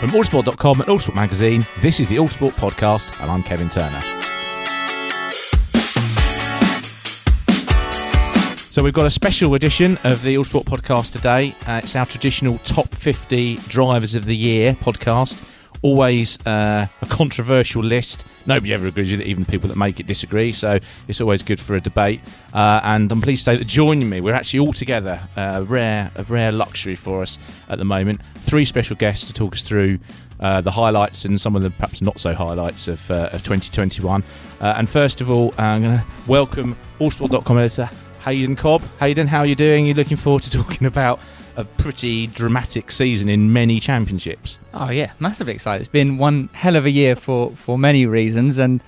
From Autosport.com and Autosport Magazine, this is the Autosport Podcast, and I'm Kevin Turner. So we've got a special edition of the Autosport Podcast today. Uh, it's our traditional top 50 drivers of the year podcast. Always uh, a controversial list. Nobody ever agrees with it, even people that make it disagree. So it's always good for a debate. Uh, and I'm pleased to say that joining me, we're actually all together. Uh, rare, a rare luxury for us at the moment. Three special guests to talk us through uh, the highlights and some of the perhaps not so highlights of, uh, of 2021. Uh, and first of all, I'm going to welcome Autosport.com editor Hayden Cobb. Hayden, how are you doing? You're looking forward to talking about a pretty dramatic season in many championships. Oh yeah, massively excited. It's been one hell of a year for for many reasons, and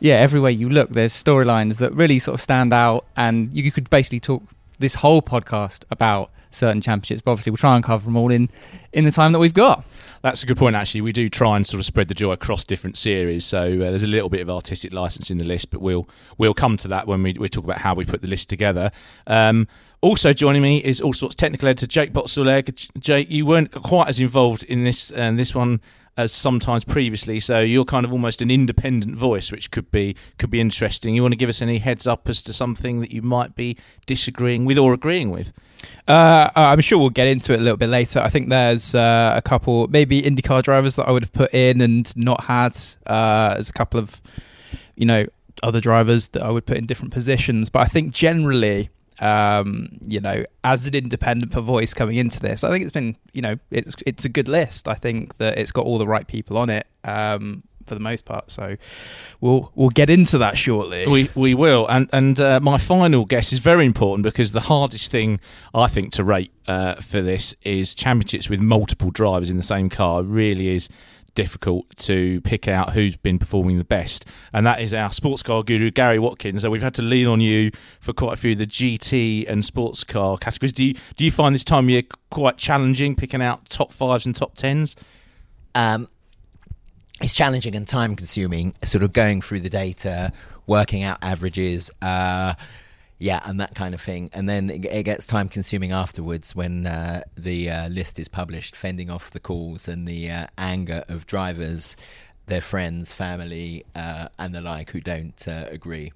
yeah, everywhere you look, there's storylines that really sort of stand out, and you could basically talk this whole podcast about certain championships. But obviously, we'll try and cover them all in in the time that we've got. That's a good point, actually. We do try and sort of spread the joy across different series, so uh, there's a little bit of artistic license in the list, but we'll we'll come to that when we, we talk about how we put the list together. Um, also joining me is Autosport's technical editor Jake Boxall-Legge. Jake, you weren't quite as involved in this uh, this one as sometimes previously, so you're kind of almost an independent voice, which could be could be interesting. You want to give us any heads up as to something that you might be disagreeing with or agreeing with? Uh, I'm sure we'll get into it a little bit later. I think there's uh, a couple, maybe IndyCar drivers that I would have put in and not had. Uh, there's a couple of, you know, other drivers that I would put in different positions. But I think generally, um, you know, as an independent for voice coming into this, I think it's been, you know, it's it's a good list. I think that it's got all the right people on it. Um, for the most part. So we'll we'll get into that shortly. We we will. And and uh, my final guess is very important because the hardest thing I think to rate uh, for this is championships with multiple drivers in the same car. It really is difficult to pick out who's been performing the best, and that is our sports car guru Gary Watkins. So we've had to lean on you for quite a few of the GT and sports car categories. Do you do you find this time of year quite challenging picking out top fives and top tens? Um, it's challenging and time consuming, sort of going through the data, working out averages. Uh, yeah, and that kind of thing. And then it, gets time consuming afterwards when uh, the uh, list is published, fending off the calls and the uh, anger of drivers. their friends, family, uh, and the like who don't uh, agree.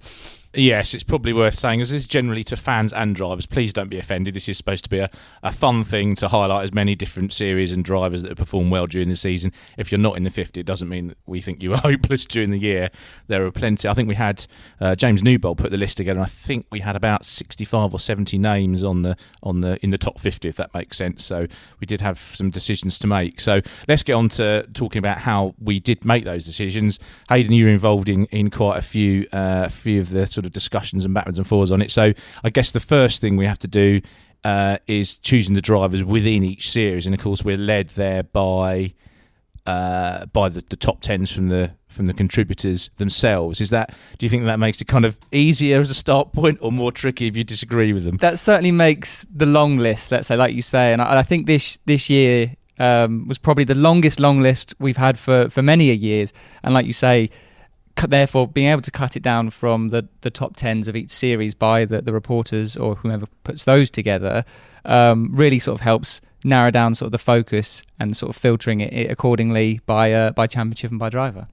Yes, it's probably worth saying, as this is generally to fans and drivers, please don't be offended. This is supposed to be a, a fun thing to highlight as many different series and drivers that have performed well during the season. If you're not in the 50, it doesn't mean that we think you are hopeless during the year. There are plenty. I think we had uh, James Newbold put the list together, and I think we had about 65 or 70 names on the on the in the top 50, if that makes sense. So we did have some decisions to make. So let's get on to talking about how we did make those decisions. Hayden, you were involved in, in quite a few uh, few of the sort of discussions and backwards and forwards on it. So I guess the first thing we have to do uh, is choosing the drivers within each series, and of course we're led there by uh, by the, the top tens from the from the contributors themselves. Is that do you think that makes it kind of easier as a start point, or more tricky if you disagree with them? That certainly makes the long list. Let's say, like you say, and I, I think this this year um, was probably the longest long list we've had for for many a years. And like you say, therefore being able to cut it down from the, the top tens of each series by the, the reporters or whoever puts those together um, really sort of helps narrow down sort of the focus and sort of filtering it, accordingly by uh, by championship and by driver.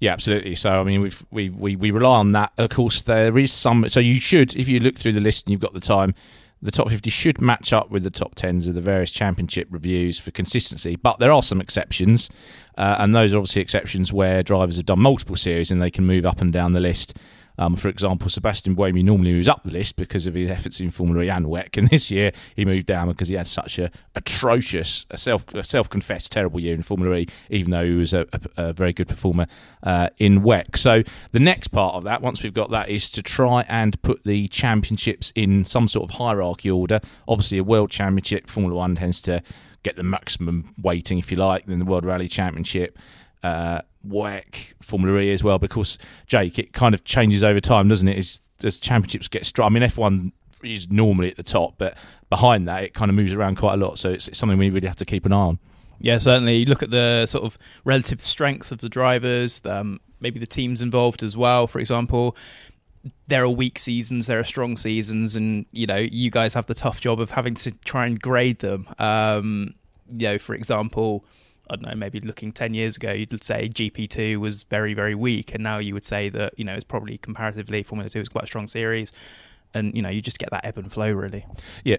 Yeah, absolutely. So I mean, we've, we we we rely on that. Of course, there is some. So you should, if you look through the list and you've got the time, the top 50 should match up with the top 10s of the various championship reviews for consistency, but there are some exceptions, uh, and those are obviously exceptions where drivers have done multiple series and they can move up and down the list. Um, for example, Sebastian Buemi normally moves up the list because of his efforts in Formula E and WEC, and this year he moved down because he had such a atrocious, a self a self confessed terrible year in Formula E, even though he was a, a, a very good performer uh, in WEC. So the next part of that, once we've got that, is to try and put the championships in some sort of hierarchy order. Obviously, a World Championship, Formula One tends to get the maximum weighting, if you like, then the World Rally Championship. Uh, WEC, Formula E as well, because Jake, it kind of changes over time, doesn't it? As, as championships get strong. I mean, F1 is normally at the top, but behind that, it kind of moves around quite a lot. So it's, it's something we really have to keep an eye on. Yeah, certainly. Look at the sort of relative strength of the drivers, um, maybe the teams involved as well. For example, there are weak seasons, there are strong seasons, and you know you guys have the tough job of having to try and grade them. Um, you know, for example, I don't know, maybe looking 10 years ago, you'd say GP2 was very, very weak. And now you would say that, you know, it's probably comparatively Formula 2 is quite a strong series. And, you know, you just get that ebb and flow, really. Yeah.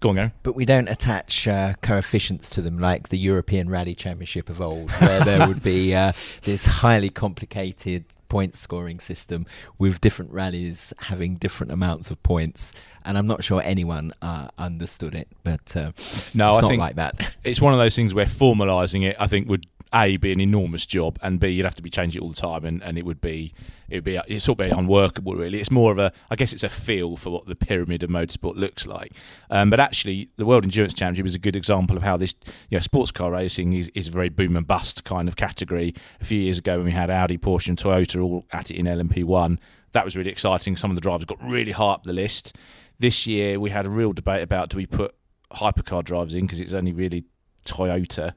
Go on, Gary. But we don't attach uh, coefficients to them like the European Rally Championship of old, where there would be uh, this highly complicated point scoring system with different rallies having different amounts of points. And I'm not sure anyone uh, understood it, but uh, no, it's I not think like that. It's one of those things where formalising it, I think, would a be an enormous job, and b you'd have to be changing it all the time, and, and it would be it would be it's sort of be unworkable. Really, it's more of a I guess it's a feel for what the pyramid of motorsport looks like. Um, but actually, the World Endurance Championship is a good example of how this you know sports car racing is, is a very boom and bust kind of category. A few years ago, when we had Audi, Porsche, and Toyota all at it in LMP1, that was really exciting. Some of the drivers got really high up the list. This year, we had a real debate about do we put hypercar drivers in because it's only really Toyota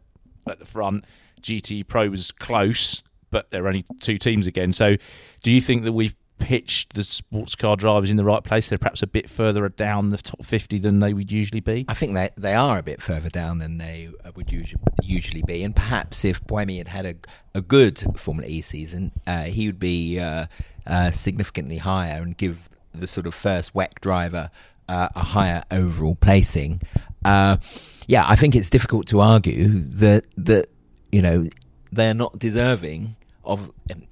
at the front GT Pro was close, but there are only two teams again. So, do you think that we've pitched the sports car drivers in the right place? They're perhaps a bit further down the top 50 than they would usually be? I think they, they are a bit further down than they uh, would usually, usually be. And perhaps if Buemi had had a, a good Formula E season, uh, he would be uh, uh, significantly higher and give the sort of first WEC driver uh, a higher overall placing. Uh, yeah, I think it's difficult to argue that that you know, they're not deserving of. Um,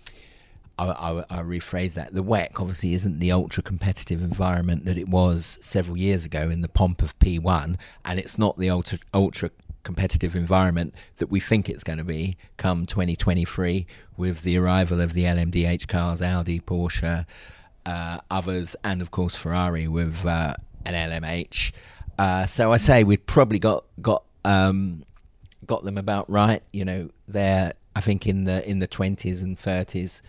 I, I, I, rephrase that. The WEC obviously isn't the ultra competitive environment that it was several years ago in the pomp of P1, and it's not the ultra ultra competitive environment that we think it's going to be come 2023 with the arrival of the LMDH cars, Audi, Porsche, uh, others, and of course Ferrari with uh, an LMH. Uh, so I say we've probably got got um, got them about right. You know, they're I think in the in the twenties and thirties.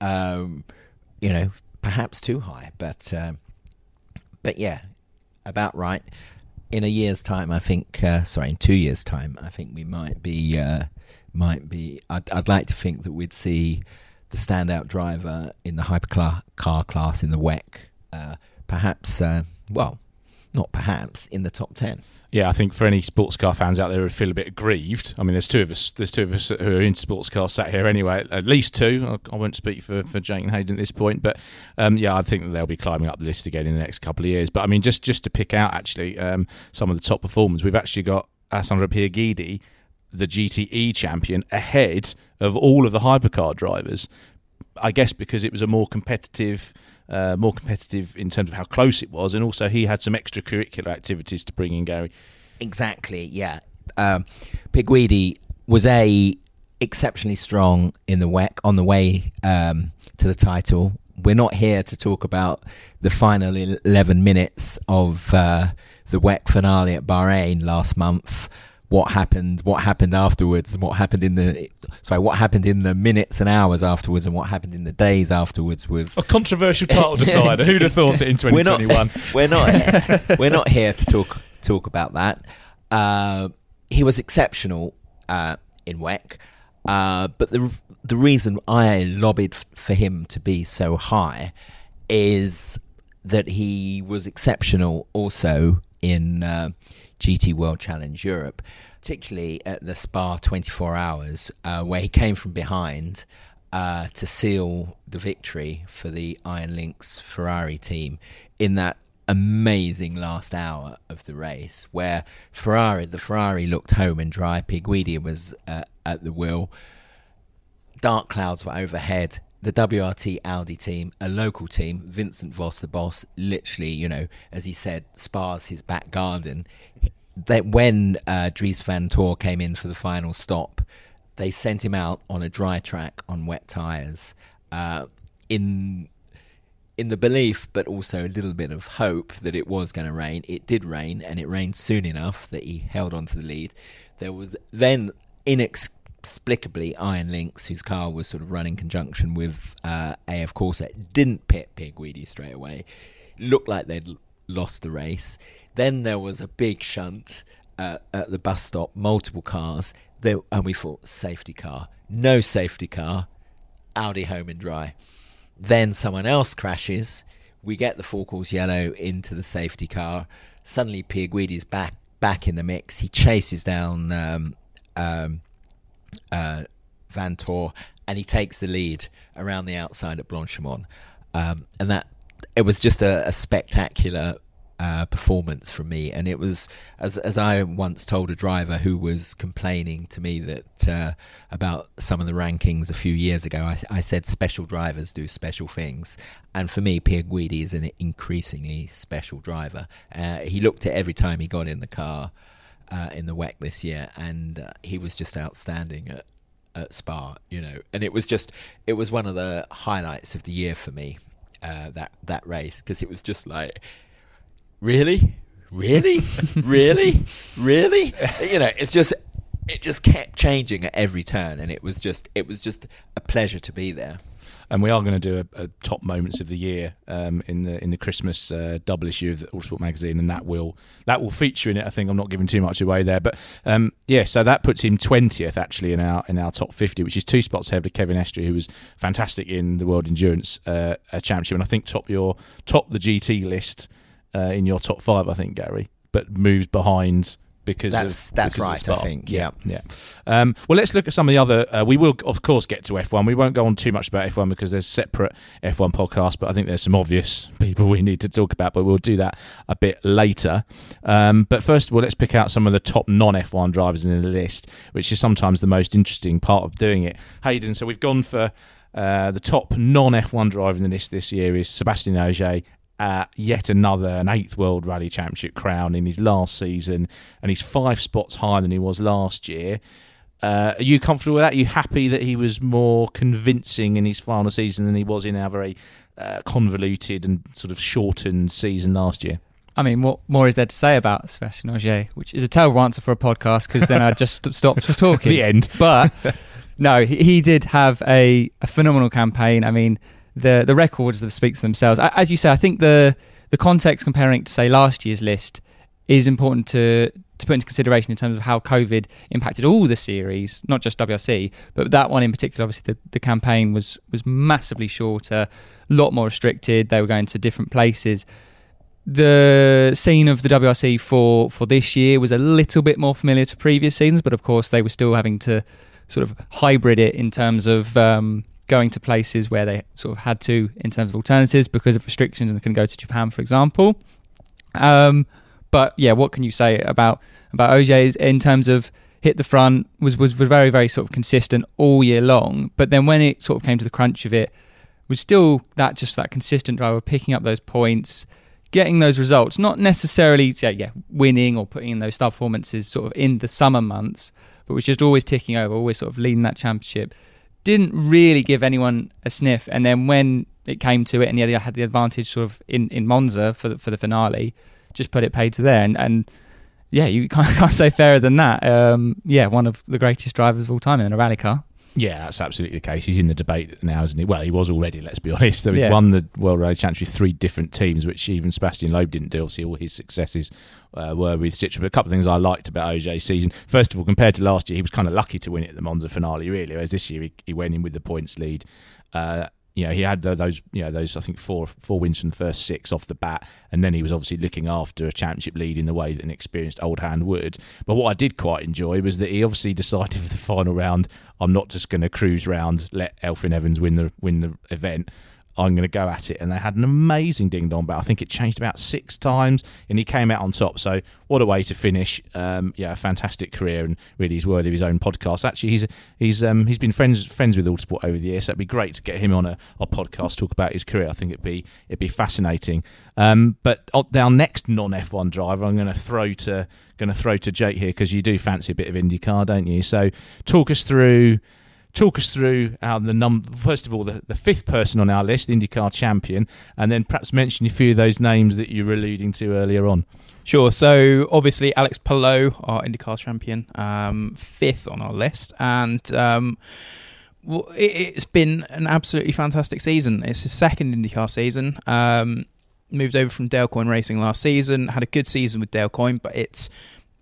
Um, you know, perhaps too high, but um, but yeah, about right. In a year's time, I think. Uh, sorry, in two years' time, I think we might be uh, might be. I'd, I'd like to think that we'd see the standout driver in the hypercar class in the WEC. Uh, perhaps, uh, well, not perhaps, in the top 10. Yeah, I think for any sports car fans out there who feel a bit aggrieved, I mean, there's two of us. There's two of us who are into sports cars sat here anyway. At least two. I, won't speak for for Jake and Hayden at this point, but um, yeah, I think they'll be climbing up the list again in the next couple of years. But I mean, just just to pick out actually um, some of the top performers, we've actually got Alessandro Pierguidi, the GTE champion, ahead of all of the hypercar drivers. I guess because it was a more competitive uh, more competitive in terms of how close it was, and also he had some extracurricular activities to bring in Gary. Exactly, yeah. Um, Pierguidi was a exceptionally strong in the WEC on the way um, to the title. We're not here to talk about the final 11 minutes of uh, the WEC finale at Bahrain last month what happened, what happened afterwards, and what happened in the sorry, what happened in the minutes and hours afterwards, and what happened in the days afterwards. With a controversial title decider, who'd have thought it in 2021? We're not, we're not, here to talk talk about that. Uh, he was exceptional uh, in WEC, uh, but the the reason I lobbied for him to be so high is that he was exceptional also in uh, GT World Challenge Europe, particularly at the Spa 24 Hours, uh, where he came from behind uh, to seal the victory for the Iron Lynx Ferrari team in that amazing last hour of the race, where Ferrari, the Ferrari looked home and dry. Pierguidi was uh, at the wheel. Dark clouds were overhead the WRT Audi team, a local team, Vincent Vosse, the boss, literally, you know, as he said, Spa's his back garden. That when uh, Dries Vanthoor came in for the final stop, they sent him out on a dry track on wet tyres, uh, in in the belief, but also a little bit of hope that it was going to rain. It did rain, and it rained soon enough that he held on to the lead. There was then inex inexplicably Iron Lynx, whose car was sort of running conjunction with uh, AF Corse, didn't pit Pierguidi straight away. Looked like they'd lost the race. Then there was a big shunt uh, at the bus stop, multiple cars, there, and we thought safety car. No safety car. Audi home and dry. Then someone else crashes. We get the full course yellow into the safety car. Suddenly, Pierguidi's back back in the mix. He chases down um, um, uh, Vanthoor, and he takes the lead around the outside at Blanchimont. Um, and that it was just a, a spectacular uh, performance from me. And it was, as as I once told a driver who was complaining to me that uh, about some of the rankings a few years ago, I, I, said special drivers do special things. And for me, Pierguidi is an increasingly special driver. Uh, he looked at every time he got in the car uh, in the WEC this year, and uh, he was just outstanding at, at Spa, you know. And it was just, it was one of the highlights of the year for me, uh, that that race, because it was just like, really, really, really, really, you know. It's just, it just kept changing at every turn, and it was just, it was just a pleasure to be there and we are going to do a, a top moments of the year um, in the in the Christmas uh, double issue of the Autosport magazine, and that will that will feature in it. I think I'm not giving too much away there, but um, yeah, so that puts him 20th actually in our in our top 50, which is two spots ahead of Kevin Estre, who was fantastic in the World Endurance uh, Championship, and I think top your top the GT list uh, in your top five. I think Gary, but moves behind because that's of, that's because right. I think yeah, yeah. Um, well, let's look at some of the other. Uh, we will, of course, get to F1. We won't go on too much about F1 because there's separate F1 podcasts. But I think there's some obvious people we need to talk about. But we'll do that a bit later. Um, but first of all, let's pick out some of the top non F1 drivers in the list, which is sometimes the most interesting part of doing it. Hayden, so we've gone for. Uh, the top non F1 driver in the list this year is Sebastian Ogier uh, yet another an eighth World Rally Championship crown in his last season, and he's five spots higher than he was last year. Uh, are you comfortable with that? Are you happy that he was more convincing in his final season than he was in our very uh, convoluted and sort of shortened season last year? I mean, what more is there to say about Sebastian Ogier? Which is a terrible answer for a podcast because then I'd just stop talking. the end. But no, he, he did have a, a phenomenal campaign. I mean, the the records that speak for themselves. As you say, I think the the context comparing to say last year's list is important to to put into consideration in terms of how COVID impacted all the series, not just WRC, but that one in particular. Obviously, the, the campaign was was massively shorter, a lot more restricted. They were going to different places. the scene of the WRC for for this year was a little bit more familiar to previous seasons, but of course they were still having to sort of hybrid it in terms of um, going to places where they sort of had to in terms of alternatives because of restrictions and couldn't go to Japan, for example. Um, but yeah, what can you say about about OJ's in terms of hit the front was was very very sort of consistent all year long, but then when it sort of came to the crunch of it, was still that just that consistent driver picking up those points getting those results, not necessarily yeah, yeah, winning or putting in those star performances sort of in the summer months, but was just always ticking over, always sort of leading that championship. Didn't really give anyone a sniff, and then when it came to it, and the other had the advantage sort of in, in Monza for the, for the finale, just put it paid to there, and, and yeah, you can't, can't say fairer than that. Um, yeah, one of the greatest drivers of all time in a rally car. Yeah, that's absolutely the case. He's in the debate now, isn't he? Well, he was already. Let's be honest. He yeah. won the World Rally Championship with three different teams, which even Sebastian Loeb didn't do. Obviously, all his successes uh, were with Citroen. But a couple of things I liked about OJ's season. First of all, compared to last year, he was kind of lucky to win it at the Monza finale, really. Whereas this year, he, he went in with the points lead. Uh, you know, he had those, you know, those I think four four wins from the first six off the bat, and then he was obviously looking after a championship lead in the way that an experienced old hand would. But what I did quite enjoy was that he obviously decided for the final round, I'm not just going to cruise round, let Elfyn Evans win the win the event. I'm going to go at it. And they had an amazing ding dong but I think it changed about six times, and he came out on top. So what a way to finish! Um, yeah, a fantastic career, and really he's worthy of his own podcast. Actually, he's he's um, he's been friends friends with Autosport over the years, so it'd be great to get him on a, a podcast talk about his career. I think it'd be it'd be fascinating. Um, but our next non F1 driver, I'm going to throw to going to throw to Jake here because you do fancy a bit of IndyCar, don't you? So talk us through talk us through our, the num- first of all the, the fifth person on our list, IndyCar champion, and then perhaps mention a few of those names that you were alluding to earlier on. Sure. So obviously Alex Palou, our IndyCar champion, um, fifth on our list, and um, well, it, has been an absolutely fantastic season. It's his second IndyCar season. Um, moved over from Dale Coyne Racing last season. Had a good season with Dale Coyne, but it's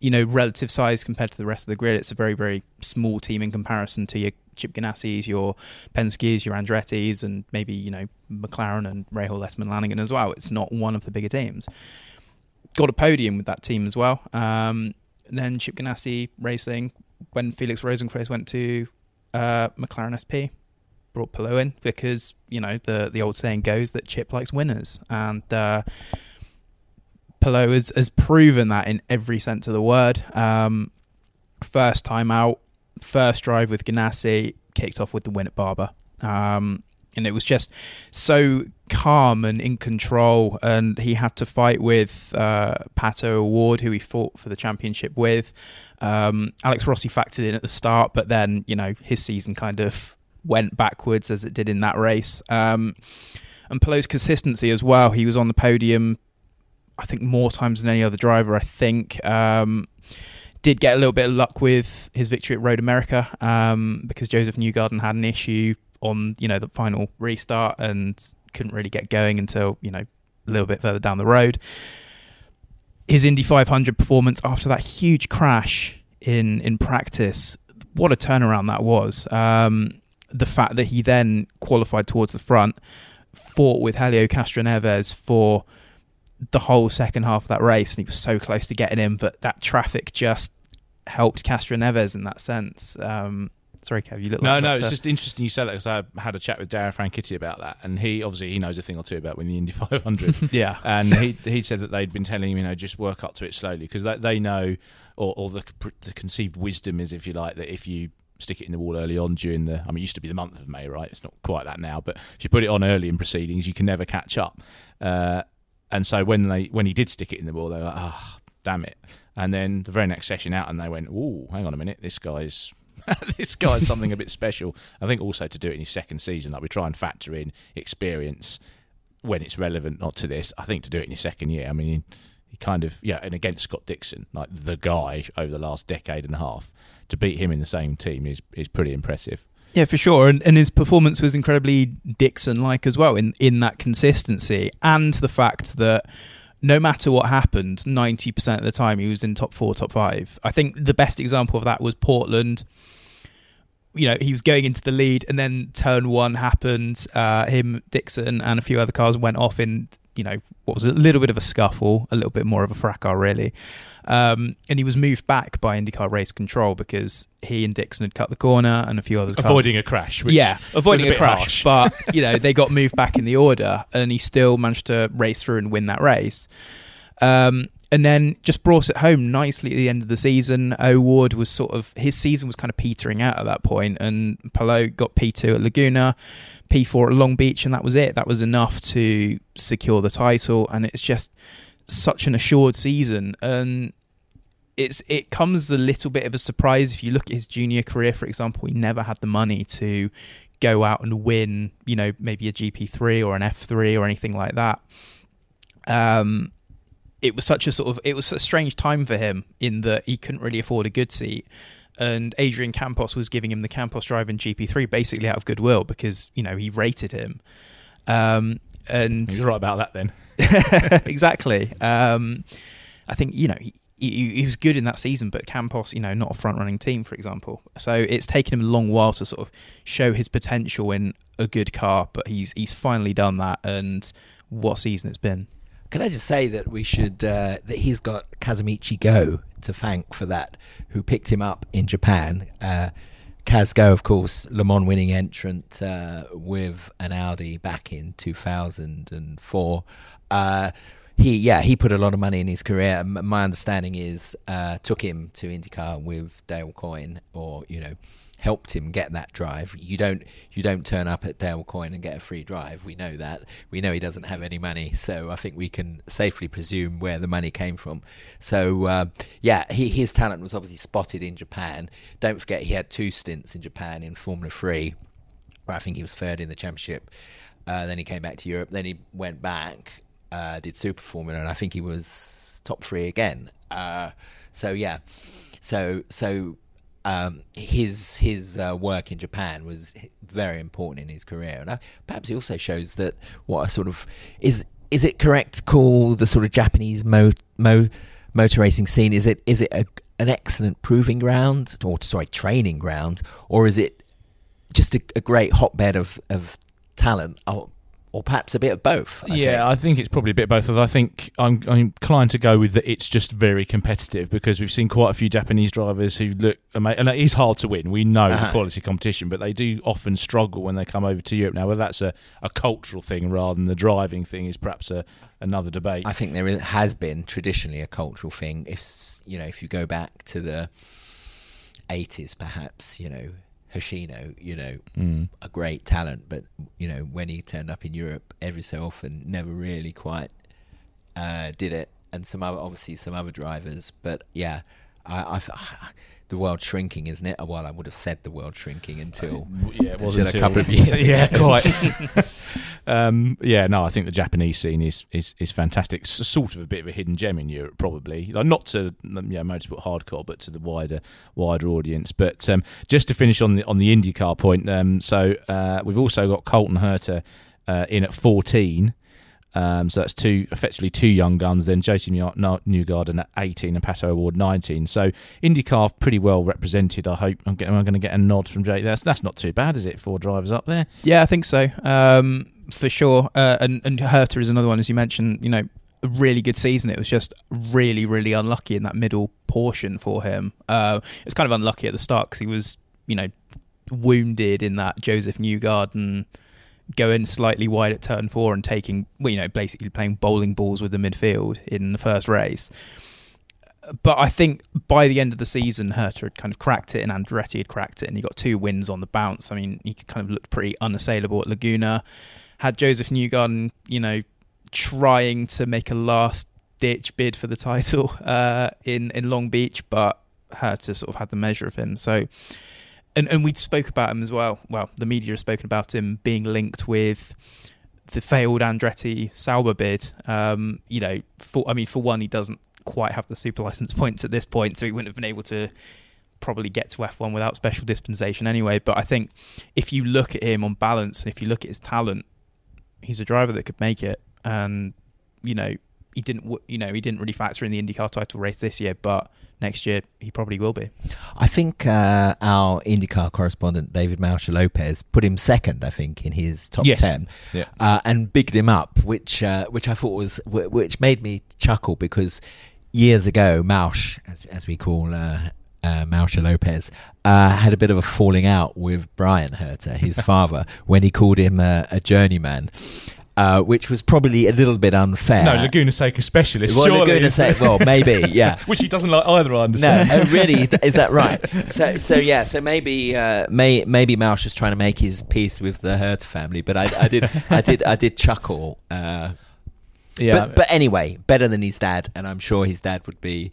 you know relative size compared to the rest of the grid. It's a very very small team in comparison to your Chip Ganassi's, your Penske's, your Andretti's, and maybe you know McLaren and Rahal Letterman Lanigan as well. It's not one of the bigger teams. Got a podium with that team as well. Um, then Chip Ganassi Racing when Felix Rosenqvist went to uh, McLaren SP brought Palou in because you know the the old saying goes that Chip likes winners and. Uh, has, has proven that in every sense of the word. Um, first time out, first drive with Ganassi kicked off with the win at Barber. Um, and it was just so calm and in control. And he had to fight with uh, Pato O'Ward, who he fought for the championship with. Um, Alex Rossi factored in at the start, but then you know his season kind of went backwards as it did in that race. Um, and Palou's consistency as well. He was on the podium, I think, more times than any other driver. I think. Um, did get a little bit of luck with his victory at Road America um, because Josef Newgarden had an issue on you know the final restart and couldn't really get going until you know a little bit further down the road. His Indy 500 performance after that huge crash in in practice, what a turnaround that was. Um, the fact that he then qualified towards the front, fought with Helio Castroneves for the whole second half of that race, and he was so close to getting in, but that traffic just helped Castroneves in that sense. Um, sorry, Kev, you look no, like no. It's just interesting you said that because I had a chat with Dario Franchitti about that, and he obviously he knows a thing or two about winning the Indy 500. yeah, and he he said that they'd been telling him, you know, just work up to it slowly because they, they know, or, or the the conceived wisdom is, if you like, that if you stick it in the wall early on during the I mean it used to be the month of May right it's not quite that now but if you put it on early in proceedings you can never catch up uh, and so when they when he did stick it in the wall, they were like, "Ah, oh, damn it!" And then the very next session out, and they went, "Oh, hang on a minute, this guy's." this guy's something a bit special. I think also to do it in his second season, like we try and factor in experience when it's relevant, not to this. I think to do it in his second year, I mean, he kind of yeah, and against Scott Dixon, like the guy over the last decade and a half, to beat him in the same team is is pretty impressive. Yeah, for sure. And, and his performance was incredibly Dixon like as well in, in that consistency and the fact that no matter what happened, 90% of the time he was in top four, top five. I think the best example of that was Portland. You know, he was going into the lead, and then turn one happened. Uh, him, Dixon, and a few other cars went off in you know, what was a little bit of a scuffle, a little bit more of a fracas, really. Um, and he was moved back by IndyCar Race Control because he and Dixon had cut the corner and a few others. Avoiding a crash. Which yeah, avoiding was a, crash. But, you know, they got moved back in the order and he still managed to race through and win that race. Um, and then just brought it home nicely at the end of the season. O'Ward was sort of his season was kind of petering out at that point, and Palou got P two at Laguna, P four at Long Beach, and that was it. That was enough to secure the title, and it's just such an assured season. And it's it comes a little bit of a surprise if you look at his junior career, for example. He never had the money to go out and win, you know, maybe a GP three or an F three or anything like that. Um, it was such a sort of it was a strange time for him in that he couldn't really afford a good seat and Adrian Campos was giving him the Campos drive in GP3 basically out of goodwill because you know he rated him um, and He's right about that then. exactly um, I think you know he, he, he was good in that season but Campos you know not a front running team for example so it's taken him a long while to sort of show his potential in a good car but he's he's finally done that and what season it's been Can I just say that we should uh, that he's got Kazumichi Go to thank for that, who picked him up in Japan. Uh, Go, of course, Le Mans winning entrant uh, with an Audi back in 2004. Uh, he, yeah, he put a lot of money in his career. My understanding is uh, took him to IndyCar with Dale Coyne, or you know, helped him get that drive. You don't you don't turn up at Dale Coyne and get a free drive. We know that. We know he doesn't have any money, so I think we can safely presume where the money came from. So uh, yeah, he, his talent was obviously spotted in Japan. Don't forget he had two stints in Japan in Formula Three, where I think he was third in the championship. Uh, then he came back to Europe. Then he went back, uh, did Super Formula, and I think he was top three again. Uh, so yeah, so so um, his his uh, work in Japan was very important in his career, and perhaps he also shows that what a sort of is is it correct to call the sort of Japanese mo, mo motor racing scene? Is it is it a, an excellent proving ground or sorry training ground, or is it just a, a great hotbed of of talent? Or, or perhaps a bit of both. I yeah, think. I think it's probably a bit of both. Although I think I'm, I'm inclined to go with that. It's just very competitive because we've seen quite a few Japanese drivers who look ama- and it is hard to win. We know Uh-huh. the quality competition, but they do often struggle when they come over to Europe. Now, whether that's a, a cultural thing rather than the driving thing is perhaps a, another debate. I think there is, has been traditionally a cultural thing. If you know, if you go back to the eighties, perhaps you know Hoshino, you know, Mm. a great talent, but you know when he turned up in Europe, every so often, never really quite uh, did it. And some other, obviously, some other drivers, but yeah, I, I, the world shrinking, isn't it? Well, I would have said the world shrinking until yeah, it was until a couple of years. yeah, quite. um, yeah, no, I think the Japanese scene is is, is fantastic. S sort of a bit of a hidden gem in Europe, probably. Like, not to um, yeah, motorsport hardcore, but to the wider wider audience. But um, just to finish on the on the IndyCar point, um, so uh, we've also got Colton Herta uh, in at fourteen. Um, so that's two, effectively two young guns. Then Jason New- New- Newgarden at 18 and Pato O'Ward 19. So IndyCar pretty well represented. I hope I'm, I'm going to get a nod from Jake. That's that's not too bad, is it? Four drivers up there. Yeah, I think so. Um, for sure. Uh, and and Herta is another one, as you mentioned. You know, a really good season. It was just really, really unlucky in that middle portion for him. Uh, it was kind of unlucky at the start because he was, you know, wounded in that Josef Newgarden going slightly wide at turn four and taking, well, you know, basically playing bowling balls with the midfield in the first race. But I think by the end of the season, Herta had kind of cracked it, and Andretti had cracked it, and he got two wins on the bounce. I mean, he kind of looked pretty unassailable at Laguna. Had Josef Newgarden, you know, trying to make a last ditch bid for the title uh, in in Long Beach, but Herta sort of had the measure of him. So, and and we spoke about him as well. Well, the media has spoken about him being linked with the failed Andretti Sauber bid. Um, you know, for I mean, for one, he doesn't quite have the super license points at this point, so he wouldn't have been able to probably get to F1 without special dispensation anyway. But I think if you look at him on balance and if you look at his talent, he's a driver that could make it. And you know, he didn't, you know, he didn't really factor in the IndyCar title race this year, but next year he probably will be. I think uh, our IndyCar correspondent David Malsher-Lopez put him second. I think in his top Yes. ten, Yeah. uh, and bigged him up, which uh, which I thought was which made me chuckle because years ago, Mausch, as, as we call uh, uh, Malsher-Lopez, uh, had a bit of a falling out with Bryan Herta, his father, when he called him a, a journeyman. Uh, which was probably a little bit unfair. No, Laguna Seca specialist. Well, surely. Laguna Seca- well, maybe, yeah. Which he doesn't like either. I No, understand. oh, really? Is that right? So, so yeah. So maybe, uh, may, maybe Mausch was trying to make his peace with the Hertz family, but I, I did, I did, I did chuckle. Uh, Yeah. But, but anyway, better than his dad, and I'm sure his dad would be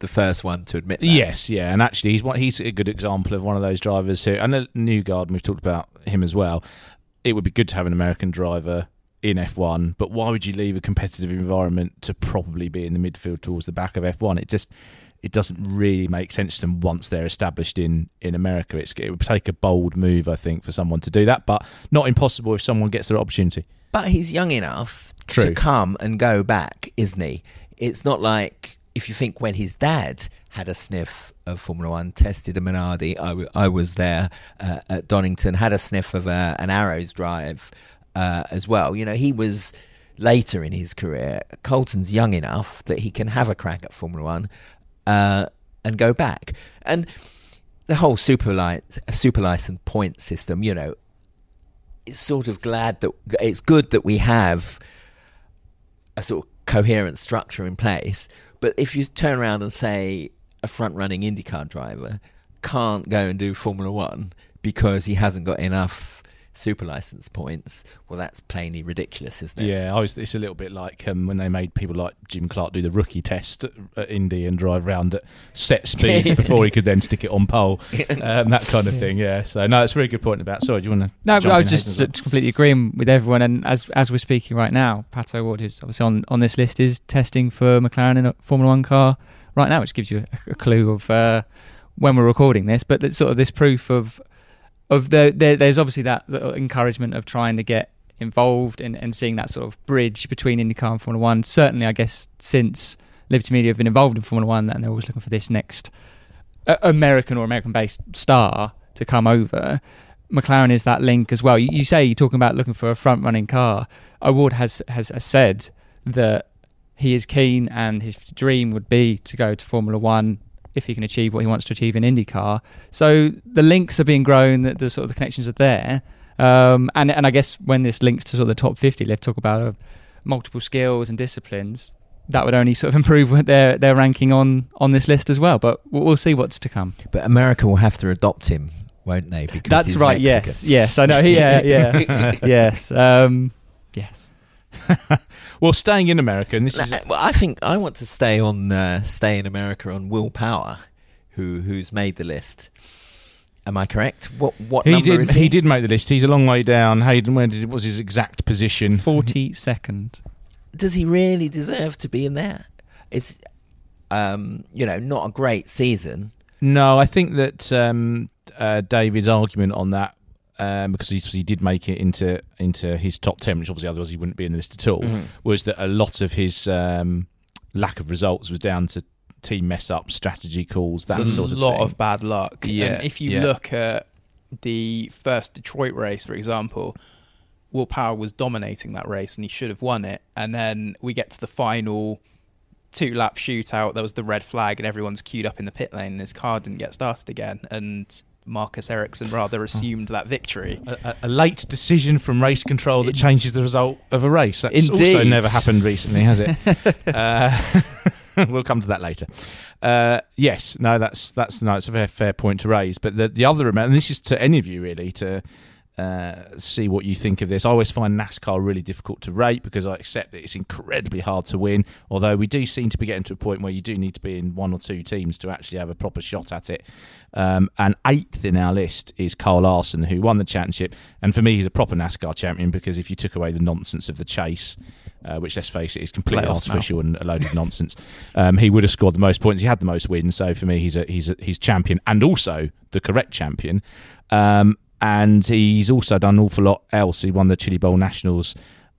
the first one to admit that. Yes, yeah, and actually, he's one, he's a good example of one of those drivers who. And Newgarden, we've talked about him as well. It would be good to have an American driver in F1, but why would you leave a competitive environment to probably be in the midfield towards the back of F1? It just it doesn't really make sense to them once they're established in in America. It's, it would take a bold move, I think, for someone to do that, but not impossible if someone gets their opportunity. But he's young enough True. to come and go back, isn't he? It's not like if you think when his dad had a sniff of Formula One, tested a Minardi, I, w- I was there uh, at Donington, had a sniff of uh, an Arrows drive uh, as well. You know, he was later in his career. Colton's young enough that he can have a crack at Formula One uh, and go back. And the whole super light, super license point system, you know, it's sort of glad that it's good that we have a sort of coherent structure in place. But if you turn around and say a front running IndyCar driver can't go and do Formula One because he hasn't got enough super license points, well, that's plainly ridiculous, isn't it? Yeah, I was. It's a little bit like um, when they made people like Jim Clark do the rookie test at, at Indy and drive round at set speeds before he could then stick it on pole, um, that kind of thing. Yeah. So no, it's a very good point about. Sorry, do you want to? No, but I was just completely agreeing with everyone. And as as we're speaking right now, Pato Ward is obviously on, on this list is testing for McLaren in a Formula One car right now, which gives you a, a clue of uh, when we're recording this. But it's sort of this proof of of the there, there's obviously that, that encouragement of trying to get involved and, and seeing that sort of bridge between IndyCar and Formula One. Certainly, I guess since Liberty Media have been involved in Formula One, and they're always looking for this next uh, American or American-based star to come over. McLaren is that link as well. You, you say you're talking about looking for a front-running car. O'Ward has, has has said that he is keen and his dream would be to go to Formula One if he can achieve what he wants to achieve in IndyCar. So the links are being grown, the, the sort of the connections are there. Um, and and I guess when this links to sort of the top 50, let's talk about uh, multiple skills and disciplines. That would only sort of improve their their ranking on on this list as well. But we'll, we'll see what's to come. But America will have to adopt him, won't they? Because That's he's right. Mexican. Yes. Yes. I know. Yeah. Yeah. yes. Um, yes. well, staying in America, and this No, is well, I think I want to stay on uh, stay in America on Will Power, who who's made the list. Am I correct? What what he number did. is he? did make the list. He's a long way down. Hayden, where did, was his exact position? Forty second. Does he really deserve to be in there? It's um, you know not a great season. No, I think that um, uh, David's argument on that, um, because he, he did make it into into his top ten, which obviously otherwise he wouldn't be in the list at all, Mhm. was that a lot of his um, lack of results was down to team mess ups, strategy calls, that It's sort of thing. a lot of bad luck. Yeah, And if you yeah. look at the first Detroit race, for example, Will Power was dominating that race and he should have won it. And then we get to the final two lap shootout. There was the red flag and everyone's queued up in the pit lane and his car didn't get started again. And Marcus Ericsson rather assumed that victory. a, a- a late decision from race control that changes the result of a race. That's also never happened recently, has it? uh, we'll come to that later. Uh, yes, no, that's that's no, it's a fair, fair point to raise. But the the other amount, and this is to any of you really to uh, see what you think of this. I always find NASCAR really difficult to rate because I accept that it's incredibly hard to win. Although we do seem to be getting to a point where you do need to be in one or two teams to actually have a proper shot at it. Um, and eighth in our list is Kyle Larson, who won the championship. And for me, he's a proper NASCAR champion because if you took away the nonsense of the chase, uh, which let's face it is completely Playoffs now. artificial and a load of nonsense, um, he would have scored the most points. He had the most wins. So for me, he's a he's a, he's champion and also the correct champion. Um, and he's also done an awful lot else. He won the Chili Bowl Nationals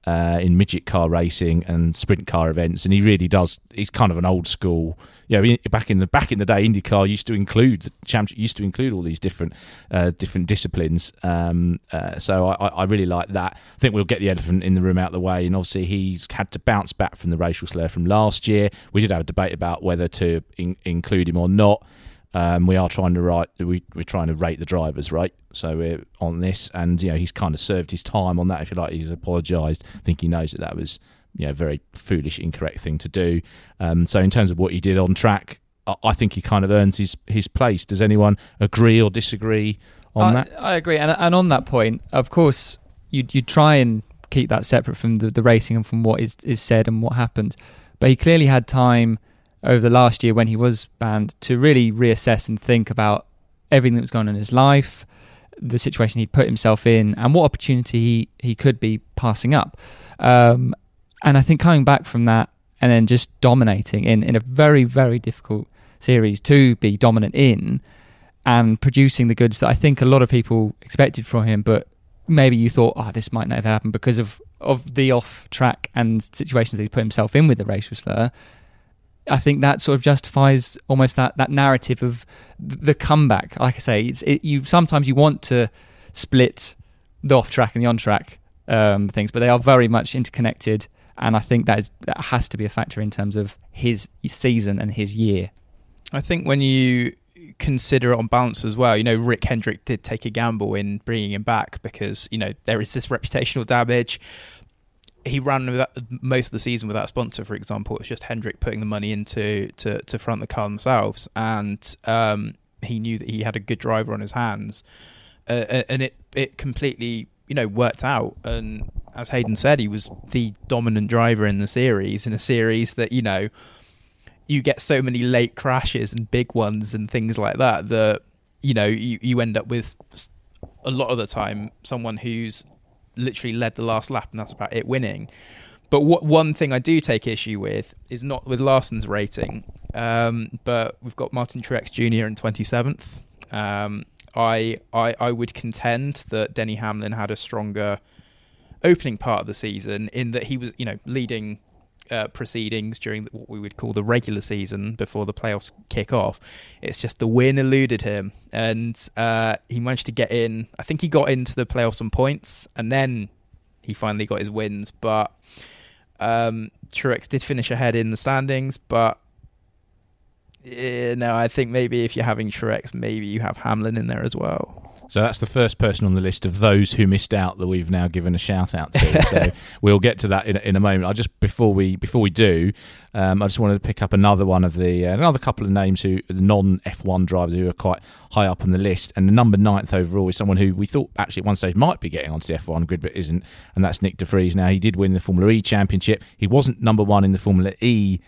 uh, in midget car racing and sprint car events, and he really does. He's kind of an old school. You know, back in the back in the day, IndyCar used to include the championship used to include all these different uh, different disciplines. Um, uh, so I, I really like that. I think we'll get the elephant in the room out of the way, and obviously he's had to bounce back from the racial slur from last year. We did have a debate about whether to in, include him or not. Um, we are trying to write. We, we're trying to rate the drivers, right? So we're on this, and you know he's kind of served his time on that. If you like, he's apologised. I think he knows that that was you know a very foolish, incorrect thing to do. Um, so in terms of what he did on track, I, I think he kind of earns his his place. Does anyone agree or disagree on I, that? I agree, and and on that point, of course, you you try and keep that separate from the, the racing and from what is is said and what happened. But he clearly had time over the last year when he was banned to really reassess and think about everything that was going on in his life, the situation he'd put himself in, and what opportunity he, he could be passing up. Um, and I think coming back from that and then just dominating in, in a very, very difficult series to be dominant in and producing the goods that I think a lot of people expected from him, but maybe you thought, oh, this might not have happened because of, of the off track and situations that he put himself in with the racial slur. I think that sort of justifies almost that, that narrative of the comeback. Like I say, it's it, you sometimes you want to split the off track and the on track um, things, but they are very much interconnected. And I think that, is, that has to be a factor in terms of his season and his year. I think when you consider it on balance as well, you know, Rick Hendrick did take a gamble in bringing him back because, you know, there is this reputational damage he ran without, most of the season without a sponsor, for example. It's just Hendrick putting the money into to, to front the car themselves, and um, he knew that he had a good driver on his hands, uh, and it it completely you know worked out. And as Hayden said, he was the dominant driver in the series in a series that you know you get so many late crashes and big ones and things like that that you know you, you end up with a lot of the time someone who's literally led the last lap, and that's about it winning. But what one thing I do take issue with is not with Larson's rating, um, but we've got Martin Truex Jr. in 27th. Um, I, I I would contend that Denny Hamlin had a stronger opening part of the season in that he was you know leading uh, proceedings during what we would call the regular season before the playoffs kick off. It's just the win eluded him, and uh, he managed to get in. I think he got into the playoffs on points, and then he finally got his wins. But um, Truex did finish ahead in the standings, but. Yeah, no, I think maybe if you're having Truex, maybe you have Hamlin in there as well. So that's the first person on the list of those who missed out that we've now given a shout out to. so we'll get to that in, in a moment. I just before we before we do, um, I just wanted to pick up another one of the uh, another couple of names who non F1 drivers who are quite high up on the list. And the number ninth overall is someone who we thought actually at one stage might be getting onto the F1 grid, but isn't, and that's Nyck de Vries. Now he did win the Formula E championship. He wasn't number one in the Formula E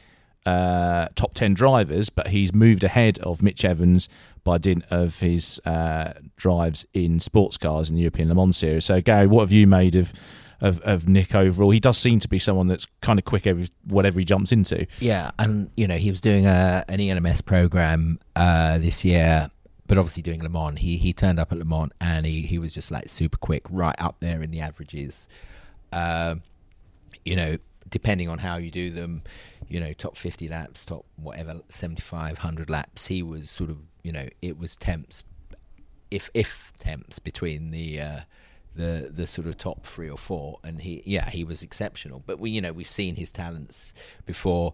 uh, top 10 drivers, but he's moved ahead of Mitch Evans by dint of his uh, drives in sports cars in the European Le Mans Series. So, Gary, what have you made of? Of, of Nyck overall, he does seem to be someone that's kind of quick every whatever he jumps into. Yeah, and you know he was doing a an ELMS program uh, this year, but obviously doing Le Mans. He he turned up at Le Mans and he he was just like super quick, right up there in the averages. Uh, you know, depending on how you do them, you know, top 50 laps, top whatever, 7,500 laps, he was sort of, you know, it was temps, if if temps between the uh, the the sort of top three or four, and he, yeah, he was exceptional. But we, you know, we've seen his talents before.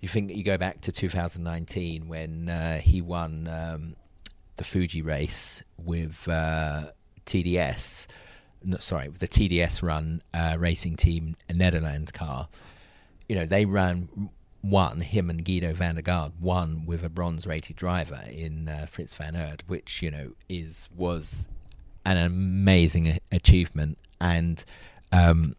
You think you go back to 2019 when uh, he won um, the Fuji race with uh, TDS. No, sorry, with the TDS run uh, racing team, Netherlands car you know, they ran one, him and Giedo van der Garde, one with a bronze rated driver in uh, Frits van Eerd, which, you know, is was an amazing achievement. And um,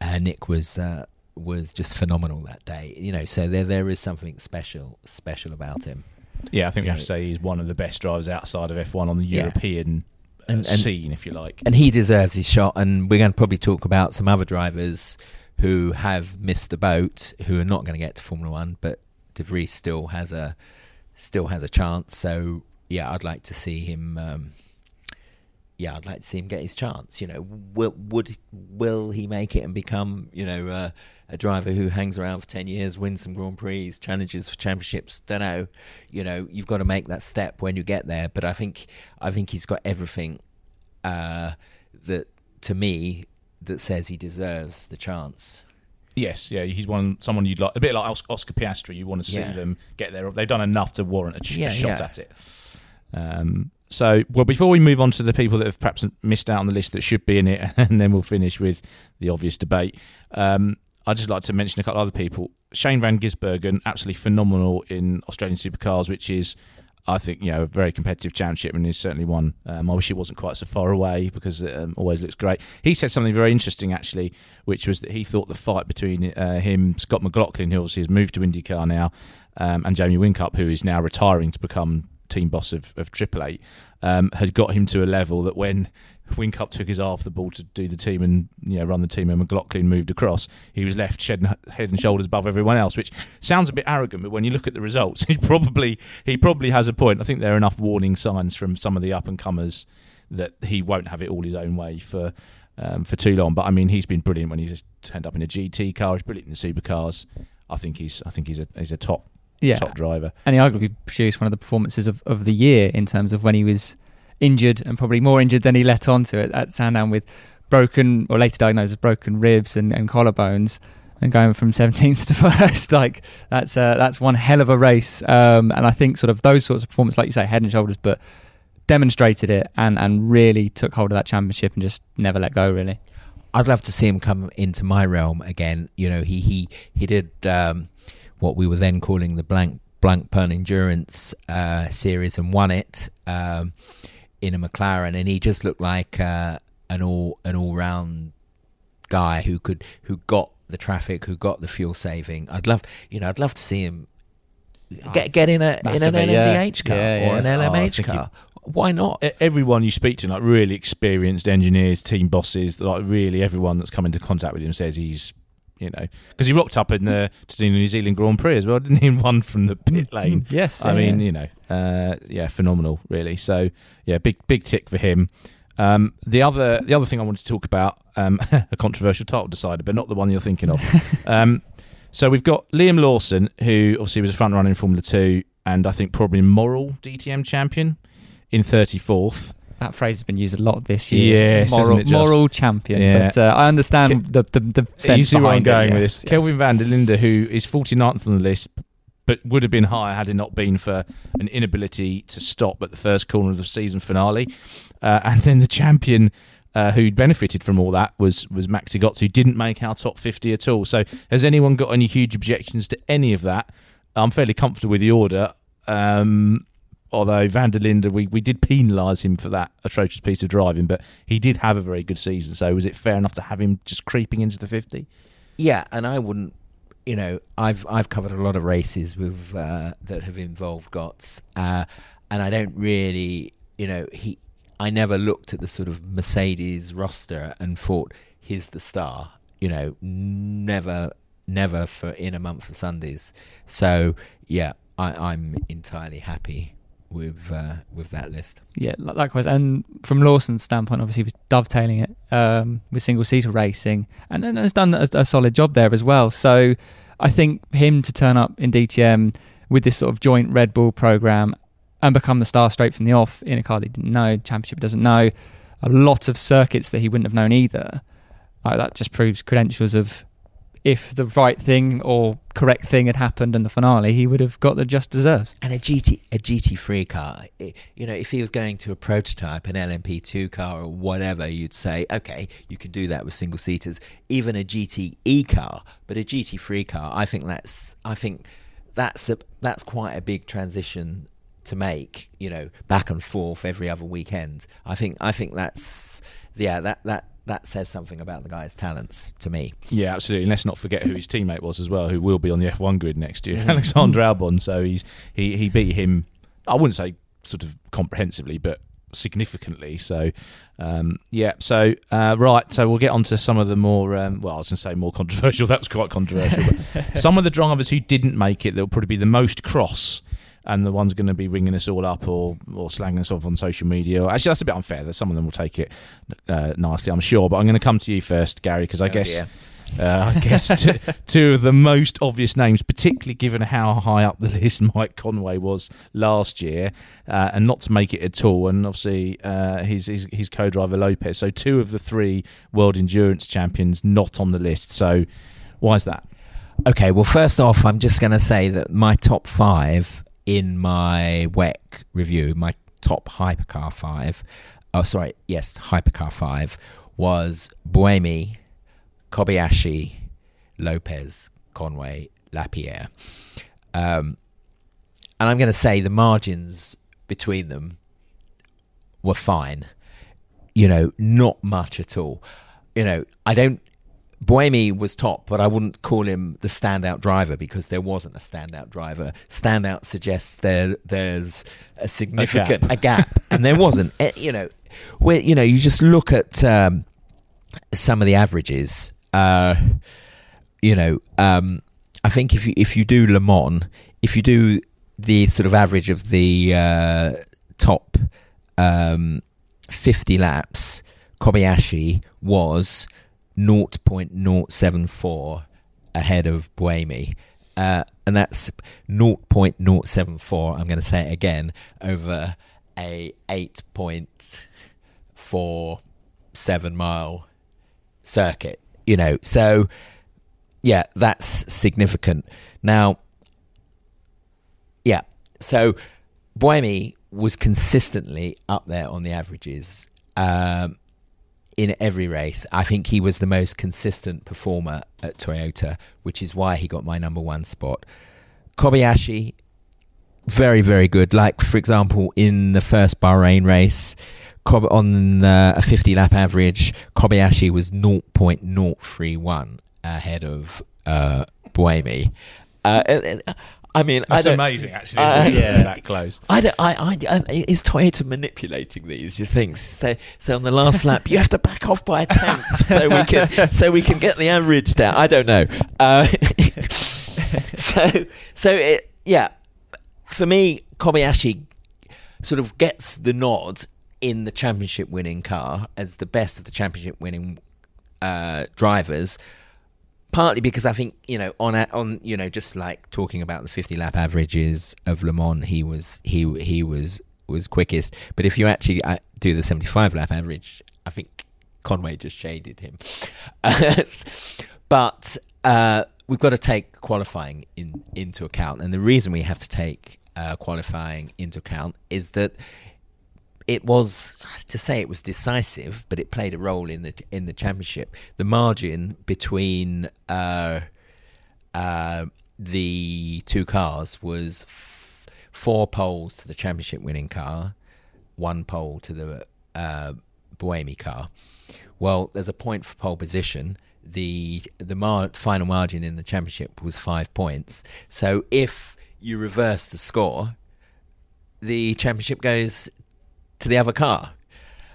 uh, Nyck was uh, was just phenomenal that day. You know, so there there is something special special about him. Yeah, I think you we have to say he's one of the best drivers outside of F1 on the yeah. European and, and, scene, if you like. And he deserves his shot. And we're going to probably talk about some other drivers who have missed the boat, who are not going to get to Formula One, but De Vries still has a still has a chance. So yeah, I'd like to see him. Um, yeah, I'd like to see him get his chance. You know, will would will he make it and become you know uh, a driver who hangs around for ten years, wins some Grand Prix, challenges for championships? Don't know. You know, you've got to make that step when you get there. But I think I think he's got everything uh, that to me that says he deserves the chance. Yes, yeah, he's one someone you'd like a bit like Oscar Piastri. You want to see Yeah. them get there. They've done enough to warrant a, ch- a shot yeah. at it. Um, so, well, before we move on to the people that have perhaps missed out on the list that should be in it, and then we'll finish with the obvious debate. Um, I'd just like to mention a couple of other people. Shane Van Gisbergen, absolutely phenomenal in Australian supercars, which is, I think, you know, a very competitive championship, and he's certainly one. Um, I wish he wasn't quite so far away because it um, always looks great. He said something very interesting, actually, which was that he thought the fight between uh, him, Scott McLaughlin, who obviously has moved to IndyCar now, um, and Jamie Whincup, who is now retiring to become team boss of, of Triple Eight, um, had got him to a level that when Whincup took his off the ball to do the team and you know run the team, and McLaughlin moved across, he was left shed, head and shoulders above everyone else. Which sounds a bit arrogant, but when you look at the results, he probably he probably has a point. I think there are enough warning signs from some of the up and comers that he won't have it all his own way for. Um, for too long, but I mean, he's been brilliant when he's just turned up in a GT car. He's brilliant in the supercars. I think he's, I think he's a, he's a top, Yeah. top driver. And he arguably produced one of the performances of, of the year in terms of when he was injured and probably more injured than he let on to it at Sandown with broken or later diagnosed as broken ribs and, and collarbones and going from 17th to first. Like that's uh, that's one hell of a race. Um, and I think sort of those sorts of performances like you say head and shoulders but demonstrated it and and really took hold of that championship and just never let go really. I'd love to see him come into my realm again. You know, he he he did um, what we were then calling the blank Blancpain endurance uh, series and won it. Um, in a McLaren, and he just looked like uh, an all an all round guy who could who got the traffic, who got the fuel saving. I'd love you know I'd love to see him get get in a in an Massively, yeah. Car Yeah, or an yeah. Oh, I LMH he- car. Why not? Everyone you speak to, like really experienced engineers, team bosses, like really everyone that's come into contact with him says he's, you know, because he rocked up in the to do the New Zealand Grand Prix as well, didn't he? Won from the pit lane. Mm, yes, I yeah, mean, yeah. you know, uh, yeah, phenomenal, really. So yeah, big big tick for him. Um, the other the other thing I wanted to talk about, um, a controversial title decider, but not the one you're thinking of. um, so we've got Liam Lawson, who obviously was a front runner in Formula Two, and I think probably moral DTM champion in 34th. That phrase has been used a lot this year Yes, moral, isn't it just? moral champion Yeah. but uh, I understand the, the, the sense you see where I'm behind going it, with yes, this. yes. Kelvin van der Linde, who is 49th on the list, but would have been higher had it not been for an inability to stop at the first corner of the season finale. Uh, and then the champion uh, who benefited from all that was was Max Tigotz, who didn't make our top 50 at all. So has anyone got any huge objections to any of that? I'm fairly comfortable with the order. Um, although Van der Linde, we, we did penalise him for that atrocious piece of driving, but he did have a very good season. So was it fair enough to have him just creeping into the 50? Yeah, and I wouldn't. You know, I've I've covered a lot of races with uh, that have involved Götz, uh, and I don't really, you know, he. I never looked at the sort of Mercedes roster and thought he's the star. You know, never, never for in a month of Sundays. So yeah, I, I'm entirely happy with uh, with that list. Yeah, likewise. And from Lawson's standpoint, obviously, he was dovetailing it um, with single seater racing and, and has done a, a solid job there as well. So I think him to turn up in DTM with this sort of joint Red Bull program and become the star straight from the off in a car that he didn't know, championship doesn't know, a lot of circuits that he wouldn't have known either. Like that just proves credentials of if the right thing or correct thing had happened in the finale, he would have got the just deserves. And a GT a GT3 car, you know, if he was going to a prototype, an LMP2 car or whatever, you'd say, okay, you can do that with single seaters. Even a GTE car, but a GT3 car, I think that's I think that's a that's quite a big transition to make. You know, back and forth every other weekend. I think I think that's yeah that that that says something about the guy's talents to me. Yeah, absolutely. And let's not forget who his teammate was as well, who will be on the F1 grid next year, Mhm. Alexander Albon. So he's he he beat him. I wouldn't say sort of comprehensively, but significantly. So um, yeah. So uh, right. So we'll get on to some of the more um, well, I was going to say more controversial. That was quite controversial. but some of the drivers who didn't make it that will probably be the most cross. And the one's going to be ringing us all up or or slanging us off on social media. Actually, that's a bit unfair. That some of them will take it uh, nicely, I'm sure. But I'm going to come to you first, Gary, because I Oh, guess. dear. Uh, I guess two, two of the most obvious names, particularly given how high up the list Mike Conway was last year, uh, and not to make it at all, and obviously uh, his, his his co-driver Lopez. So two of the three world endurance champions not on the list. So why is that? Okay, well, first off, I'm just going to say that my top five in my WEC review, my top hypercar five, oh, sorry, yes, hypercar five, was Buemi, Kobayashi, Lopez, Conway, Lapierre. Um, and I'm going to say the margins between them were fine. You know, not much at all. You know, I don't. Buemi was top, but I wouldn't call him the standout driver because there wasn't a standout driver. Standout suggests there there's a significant gap. a gap, and there wasn't. Eh, You know, where you know you just look at um, some of the averages. Uh, you know, um, I think if you if you do Le Mans, if you do the sort of average of the uh, top um, 50 laps, Kobayashi was 0.074 ahead of Buemi. Uh, and that's 0.074, I'm going to say it again, over a 8.47 mile circuit. You know, so yeah, that's significant. Now, yeah, so Buemi was consistently up there on the averages um, in every race. I think he was the most consistent performer at Toyota, which is why he got my number one spot. Kobayashi, very, very good. Like, for example, in the first Bahrain race, on uh, a 50 lap average, Kobayashi was 0.031 ahead of uh, Buemi. Uh, I mean, I That's don't- amazing, actually. Uh, yeah, that close. I don't, I, I, I, is Toyota manipulating these things? So, so on the last lap, you have to back off by a tenth, so we can, so we can get the average down. I don't know. Uh, so, so it, yeah, for me, Kobayashi sort of gets the nod in the championship-winning car as the best of the championship-winning uh, drivers partly because I think you know on a, on you know just like talking about the 50 lap averages of Le Mans he was he he was was quickest. But if you actually uh, do the 75 lap average I think Conway just shaded him. But uh, we've got to take qualifying in into account. And the reason we have to take uh, qualifying into account is that it was to say it was decisive, but it played a role in the in the championship. The margin between uh, uh, the two cars was f- four poles to the championship winning car, one pole to the uh, Buemi car. Well, there's a point for pole position. The the mar- final margin in the championship was five points. So if you reverse the score, the championship goes to the other car.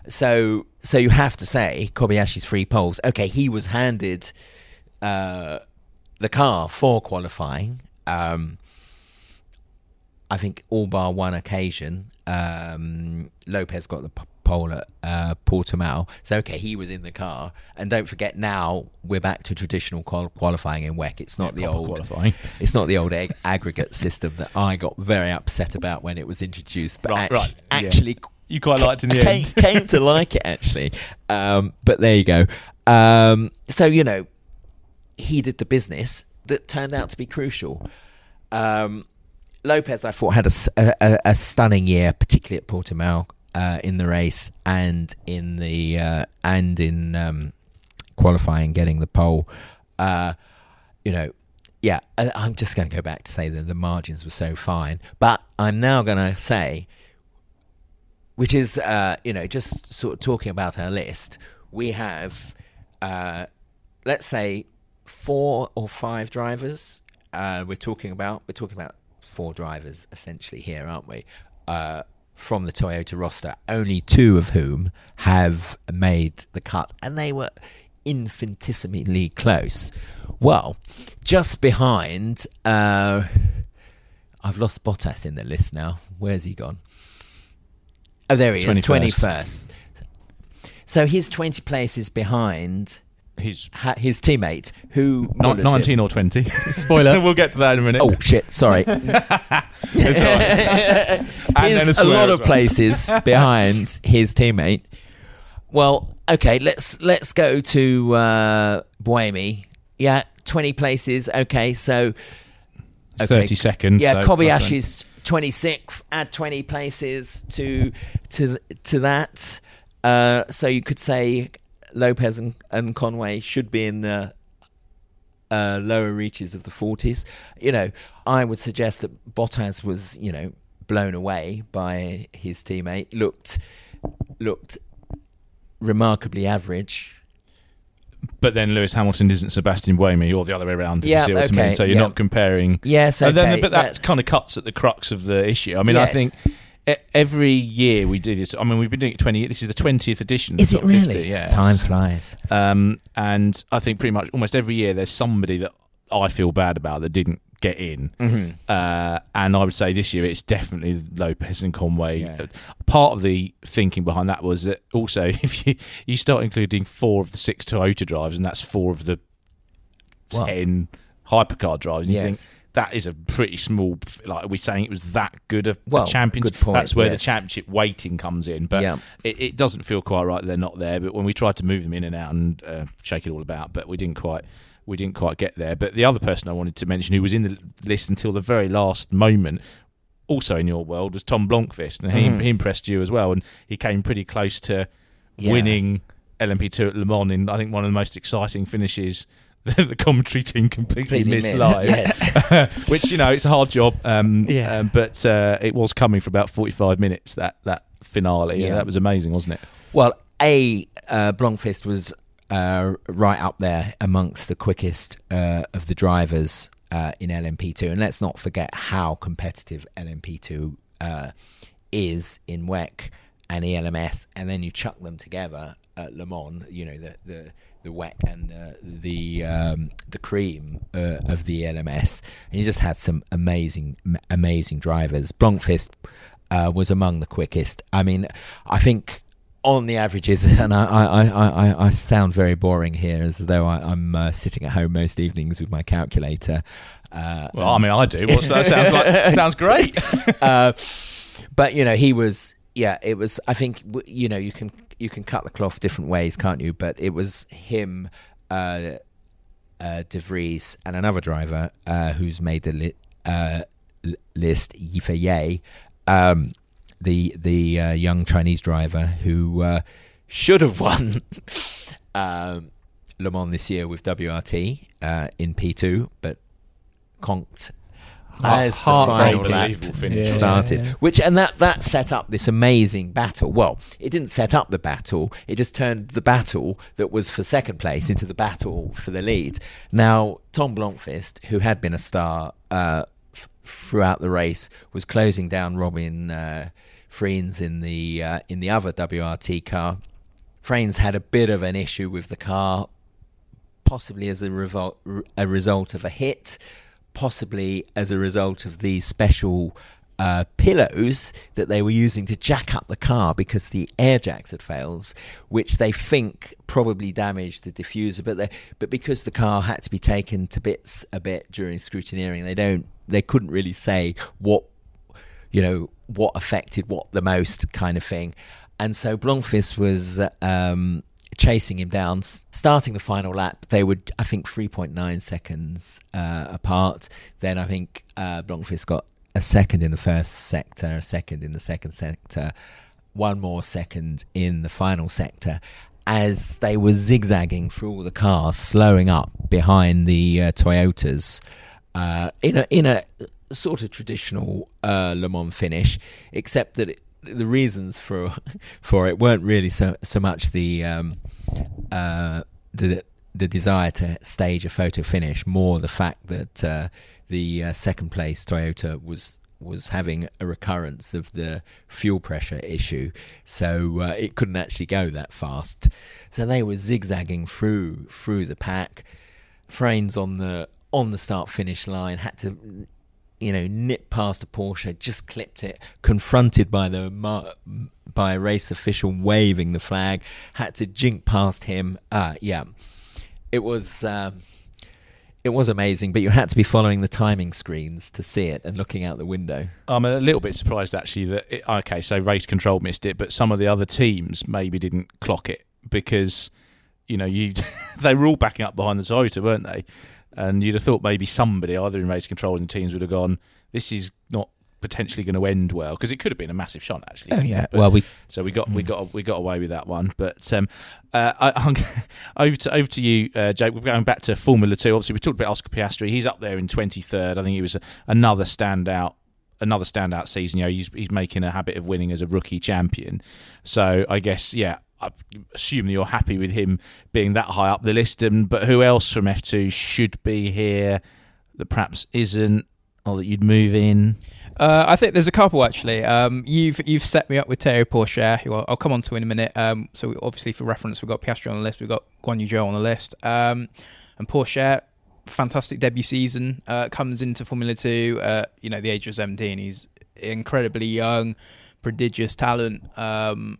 So so you have to say Kobayashi's three poles. Okay, he was handed uh, the car for qualifying. Um, I think all bar one occasion, um, Lopez got the p- pole at uh, Portimao. So okay, he was in the car. And don't forget, now we're back to traditional qual- qualifying in WEC. It's not Yeah, the old qualifying. It's not the old ag- aggregate system that I got very upset about when it was introduced. But Right, right, yeah. You quite liked in the came, end. came to like it actually. Um, but there you go. Um, so you know, he did the business that turned out to be crucial. Um, Lopez, I thought, had a stunning year, particularly at Portimao uh, in the race and in the uh, and in um, qualifying, getting the pole. Uh, you know, yeah, I'm just going to go back to say that the margins were so fine, but I'm now going to say which is uh, you know just sort of talking about our list we have uh, let's say four or five drivers uh, we're talking about we're talking about four drivers essentially here aren't we uh, from the Toyota roster only two of whom have made the cut and they were infinitesimally close well just behind uh, I've lost Bottas in the list now. Where's he gone? Oh, there he is, 21st. So he's twenty places behind He's ha- his teammate, who Ni- what is it? 19 or 20. Spoiler. we'll get to that in a minute. Oh shit! Sorry. It's all right. And then a a, lot as of well. places behind his teammate. Well, okay, let's let's go to uh, Buemi. Yeah, twenty places. Okay, so okay. 30 seconds, Yeah, so Kobayashi's twenty sixth. Add twenty places to to to that. Uh, so you could say Lopez and, and Conway should be in the uh, lower reaches of the 40s. You know, I would suggest that Bottas was, you know, blown away by his teammate. Looked looked remarkably average. But then Lewis Hamilton isn't Sebastian Buemi, or the other way around. if Yeah, you see what I okay, mean? So you're yeah. not comparing. Yes, And then- okay, but that kind of cuts at the crux of the issue. I mean, I think every year we do this. I mean, we've been doing it 20. This is the 20th edition. Is it Top 50, really? yes. Time flies. Um, and I think pretty much almost every year there's somebody that I feel bad about that didn't get in. Mhm. Uh, and I would say this year it's definitely Lopez and Conway. Yeah. Uh, Part of the thinking behind that was that also if you you start including four of the six Toyota drives, and that's four of the ten hypercar drives, and you think that is a pretty small. Like, we're we saying it was that good of Well, a championship? point, That's where the championship weighting comes in, but Yeah. it, it doesn't feel quite right that they're not there. But when we tried to move them in and out and uh, shake it all about, but we didn't quite. We didn't quite get there. But the other person I wanted to mention, who was in the list until the very last moment, also in your world, was Tom Blomqvist, and he, Mm. he impressed you as well. And he came pretty close to Yeah. winning LMP2 at Le Mans in I think one of the most exciting finishes. the commentary team completely, Completely missed missed, live, yes. which you know it's a hard job. Um, Yeah. um, but uh, it was coming for about forty-five minutes. That that finale, Yeah. that was amazing, wasn't it? Well, A, uh, Blomqvist was uh, right up there amongst the quickest uh, of the drivers uh, in LMP2. And let's not forget how competitive LMP2 uh, is in WEC and ELMS. And then you chuck them together at Le Mans, you know, the, the, the WEC and the, the, um, the cream uh, of the LMS. And you just had some amazing, amazing drivers. Blomqvist uh, was among the quickest. I mean, I think on the averages, and I, I, I, I, I sound very boring here, as though I, I'm uh, sitting at home most evenings with my calculator. Uh, Well, I mean, I do. What's that? Sounds like sounds great. uh, but you know, he was. Yeah, it was. I think you know you can you can cut the cloth different ways, can't you? But it was him, uh, uh, De Vries, and another driver uh, who's made the li- uh, l- list, Yifei Ye, um, the the uh, young Chinese driver who uh, should have won um, Le Mans this year with WRT uh, in P2, but conked as the final lap finish. started. Yeah. Which and that that set up this amazing battle. Well, it didn't set up the battle; it just turned the battle that was for second place into the battle for the lead. Now, Tom Blomqvist, who had been a star uh, f- throughout the race, was closing down Robin uh, Frijns in the uh, in the other WRT car. Frijns had a bit of an issue with the car, possibly as a, revol- a result of a hit, possibly as a result of the special uh, pillows that they were using to jack up the car because the air jacks had failed, which they think probably damaged the diffuser. But they, but because the car had to be taken to bits a bit during scrutineering, they don't they couldn't really say what you know what affected what the most kind of thing. And so Blomqvist was um, chasing him down, starting the final lap. They were, I think, 3.9 seconds uh, apart. Then I think uh, Blomqvist got a second in the first sector, a second in the second sector, one more second in the final sector. As they were zigzagging through all the cars, slowing up behind the uh, Toyotas, uh, in a in a sort of traditional uh, Le Mans finish, except that it, the reasons for for it weren't really so so much the um, uh, the the desire to stage a photo finish, more the fact that uh, the uh, second place Toyota was was having a recurrence of the fuel pressure issue, so uh, it couldn't actually go that fast. So they were zigzagging through through the pack. Frijns on the on the start finish line had to you know, nipped past a Porsche, just clipped it, confronted by the by a race official waving the flag, had to jink past him. Uh, yeah, it was. Um, it was amazing, but you had to be following the timing screens to see it and looking out the window. I'm a little bit surprised actually that it, okay, so race control missed it, but some of the other teams maybe didn't clock it because you know you they were all backing up behind the Toyota, weren't they? And you'd have thought maybe somebody either in race control and teams would have gone, this is not potentially going to end well because it could have been a massive shot actually. Oh yeah, But- well we so we got we got we got away with that one. But um, uh, I, I'm over to over to you, uh, Jake. We're going back to Formula Two. Obviously, we talked about Oscar Piastri. He's up there in 23rd. I think he was a, another standout. Another standout season. You know, he's he's making a habit of winning as a rookie champion. So I guess yeah, I assume that you're happy with him being that high up the list. And but who else from F2 should be here that perhaps isn't, or that you'd move in? Uh, I think there's a couple actually. Um, you've you've set me up with Théo Pourchaire, who I'll, I'll come on to in a minute. Um, so obviously for reference, we've got Piastri on the list, we've got Guan Yu Zhou on the list, um, and Pourchaire, fantastic debut season. Uh, comes into Formula Two, uh, you know, the age of 17. He's incredibly young, prodigious talent, um,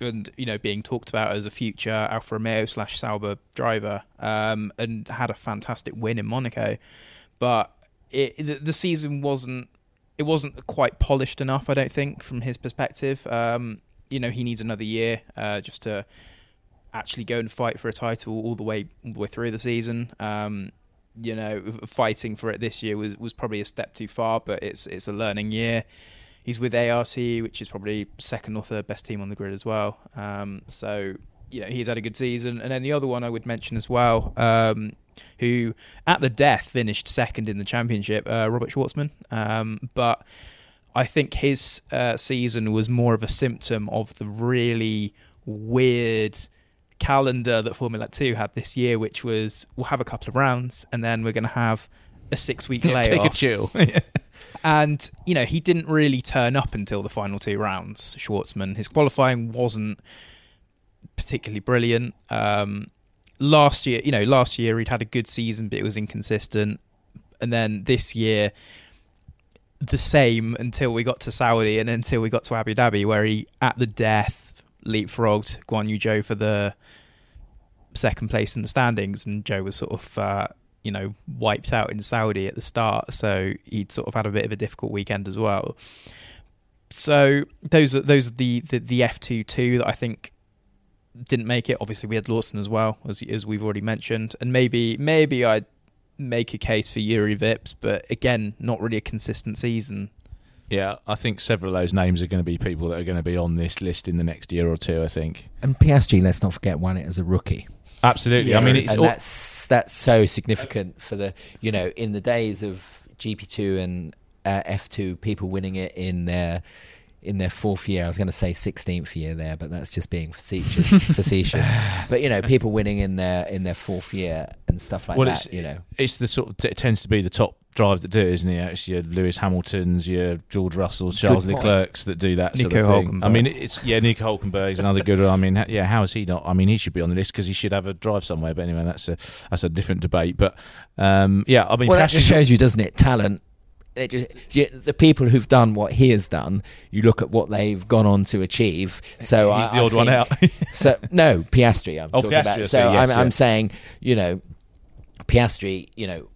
and you know, being talked about as a future Alfa Romeo slash Sauber driver, um, and had a fantastic win in Monaco, but it, the, season wasn't it wasn't quite polished enough, I don't think, from his perspective. Um, you know, he needs another year uh, just to actually go and fight for a title all the way all the way through the season. Um, you know, fighting for it this year was, was probably a step too far, but it's it's a learning year. He's with ART, which is probably second or third best team on the grid as well. Um, so you know, he's had a good season. And then the other one I would mention as well, um, who at the death finished second in the championship, uh, Robert Shwartzman. Um, but I think his uh, season was more of a symptom of the really weird calendar that Formula 2 had this year, which was we'll have a couple of rounds and then we're going to have a six week layoff. Take a chill. And, you know, he didn't really turn up until the final two rounds, Shwartzman. His qualifying wasn't particularly brilliant. Um, last year, you know, last year he'd had a good season, but it was inconsistent. And then this year, the same until we got to Saudi and until we got to Abu Dhabi, where he, at the death, leapfrogged Guan Yu Zhou for the second place in the standings. And Zhou was sort of, uh, you know, wiped out in Saudi at the start. So he'd sort of had a bit of a difficult weekend as well. So those are those are the the, the F two two that I think didn't make it. Obviously, we had Lawson as well, as as we've already mentioned, and maybe maybe I'd make a case for Jüri Vips, but again, not really a consistent season. Yeah, I think several of those names are going to be people that are going to be on this list in the next year or two. I think. And PSG, let's not forget, won it as a rookie. Absolutely. I mean, it's and all, that's that's so significant for the you know in the days of GP two and uh, F two, people winning it in their in their fourth year. I was going to say sixteenth year there, but that's just being facetious. facetious. But you know, people winning in their in their fourth year and stuff like well, that. it's You know, it's the sort of it tends to be the top drivers that do it, isn't it? It's your Lewis Hamiltons, your George Russells, Charles. Leclerc's that do that sort Nico of thing. I mean, it's yeah, Nico Hulkenberg's another good. one. I mean, yeah, how is he not? I mean, he should be on the list because he should have a drive somewhere. But anyway, that's a that's a different debate. But um, yeah, I mean, well, that just shows you, doesn't it? Talent. It just, you, the people who've done what he has done, you look at what they've gone on to achieve. So He's I, the I one out. so no, Piastri. I'm Oh, talking Piastri, about. see, So yes, I'm, I'm saying, you know, Piastri. You know,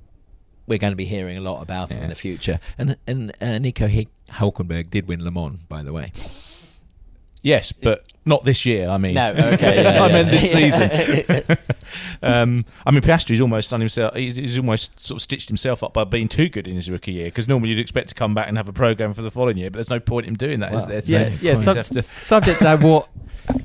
we're going to be hearing a lot about him in the future. And and uh, Nico H- Hulkenberg did win Le Mans, by the way. Yes, but not this year. I mean, No, okay, yeah, I yeah. meant this season. um, I mean, Piastri's almost done himself. He's, he's almost sort of stitched himself up by being too good in his rookie year. Because normally you'd expect to come back and have a program for the following year, but there's no point in doing that, is Well, there? So yeah, yeah. Sub- to- subject to what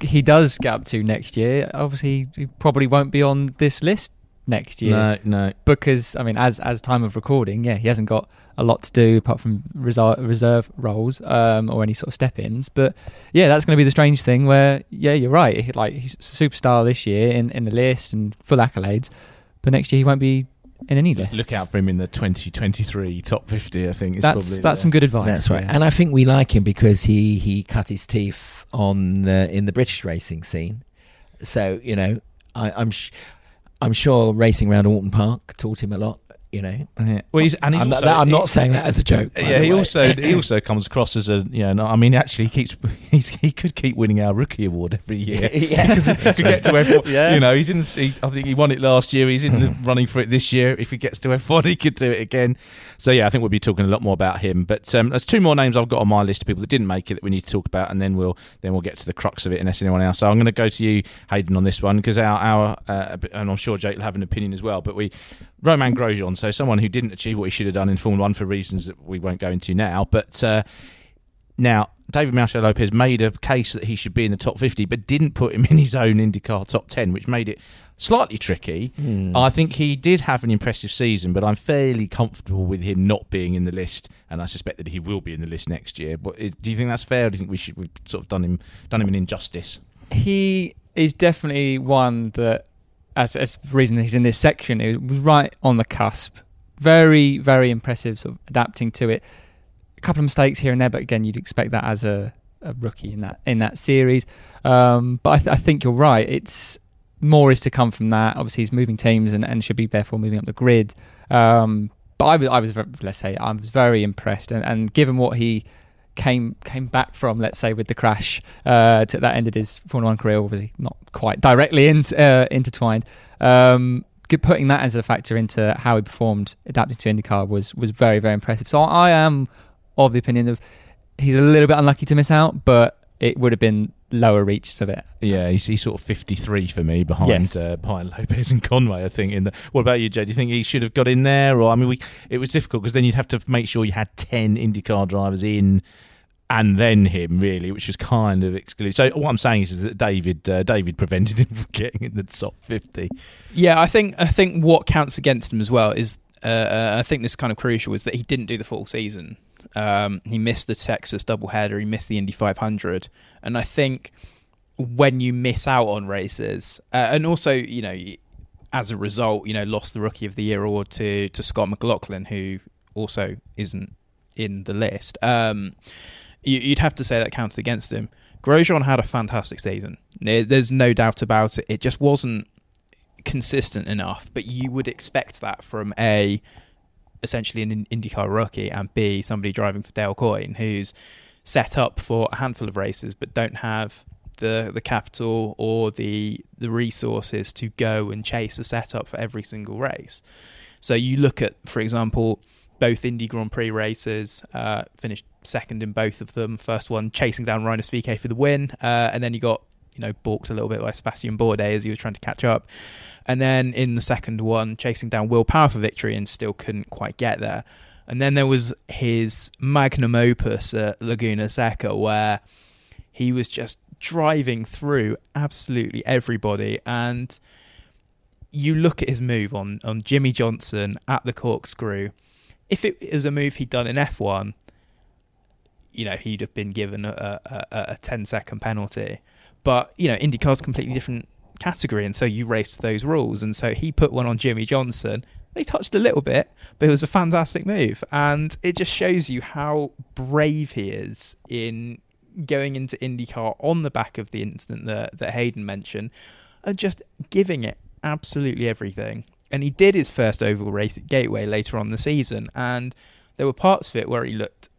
he does get up to next year. Obviously, he probably won't be on this list next year no, no. because I mean, as as time of recording, yeah, he hasn't got a lot to do apart from reserve, reserve roles um, or any sort of step-ins. But yeah, that's going to be the strange thing. Where yeah, you're right. Like he's a superstar this year in in the list and full accolades, but next year he won't be in any list. Look out for him in the 2023 top 50. I think is That's probably that's some good advice. That's right. yeah. And I think we like him because he he cut his teeth on the, in the British racing scene. So you know, I, I'm sh- I'm sure racing around Oulton Park taught him a lot. You know. Yeah. Well, he's, and he's I'm, also, not, I'm he- not saying that as a joke. Yeah, he way. also he also comes across as a you know. no, I mean, actually, he keeps he's, he could keep winning our rookie award every year. Yeah. because he could get to F1. Yeah. You know, he's in. He, I think he won it last year. He's in the running for it this year. If he gets to F1, he could do it again. So yeah, I think we'll be talking a lot more about him. But um, there's two more names I've got on my list of people that didn't make it that we need to talk about, and then we'll then we'll get to the crux of it unless anyone else. So I'm going to go to you, Hayden, on this one because our our uh, and I'm sure Jake will have an opinion as well. But we Romain Grosjean, so someone who didn't achieve what he should have done in Formula One for reasons that we won't go into now, but. Uh, now, David Malsher-Lopez made a case that he should be in the top 50, but didn't put him in his own IndyCar top 10, which made it slightly tricky. Hmm. I think he did have an impressive season, but I'm fairly comfortable with him not being in the list, and I suspect that he will be in the list next year. But do you think that's fair? Or do you think we should we've sort of done him done him an injustice? he is definitely one that, as, as the reason he's in this section, it was right on the cusp. Very, very impressive, sort of adapting to it. A couple of mistakes here and there, but again, you'd expect that as a, a rookie in that in that series. Um, but I, th- I think you're right. It's more is to come from that. Obviously, he's moving teams and, and should be therefore moving up the grid. Um, but I was, I was, let's say, I was very impressed, and, and given what he came came back from, let's say, with the crash uh, to, that ended his Formula One career, obviously not quite directly uh, intertwined. Um, putting that as a factor into how he performed adapting to IndyCar was was very very impressive. So I am of the opinion of he's a little bit unlucky to miss out, but it would have been lower reaches of it. Yeah, he's, he's sort of 53 for me behind Yes. uh, behind Lopez and Conway. I think. In the what about you, Jay? Do you think he should have got in there, or I mean, we it was difficult because then you'd have to make sure you had 10 IndyCar drivers in. And then him, really, which was kind of excluded. So what I'm saying is, is that David, uh, David prevented him from getting in the top 50. Yeah, I think I think what counts against him as well is uh, uh, I think this is kind of crucial is that he didn't do the full season. Um, he missed the Texas doubleheader. He missed the Indy 500, and I think when you miss out on races, uh, and also you know as a result, you know lost the Rookie of the Year award to to Scott McLaughlin, who also isn't in the list. Um, you, you'd have to say that counts against him. Grosjean had a fantastic season. There's no doubt about it. It just wasn't consistent enough, but you would expect that from a essentially an IndyCar rookie and B somebody driving for Dale Coyne who's set up for a handful of races but don't have the the capital or the the resources to go and chase a setup for every single race. So you look at, for example, both Indy Grand Prix races, uh, finished second in both of them. First one chasing down Rinus VeeKay for the win, uh, and then you got you know balked a little bit by Sebastian Bourdais as he was trying to catch up, and then in the second one chasing down Will Power for victory and still couldn't quite get there. And then there was his magnum opus at Laguna Seca where he was just driving through absolutely everybody and you look at his move on on Jimmie Johnson at the corkscrew. If it was a move he'd done in F1, you know he'd have been given a, a, a, a 10 second penalty. But you know IndyCar's completely different category, and so you raced those rules. And so he put one on Jimmie Johnson. They touched a little bit, but it was a fantastic move, and it just shows you how brave he is in going into IndyCar on the back of the incident that that Hayden mentioned, and just giving it absolutely everything. And he did his first oval race at Gateway later on the season, and there were parts of it where he looked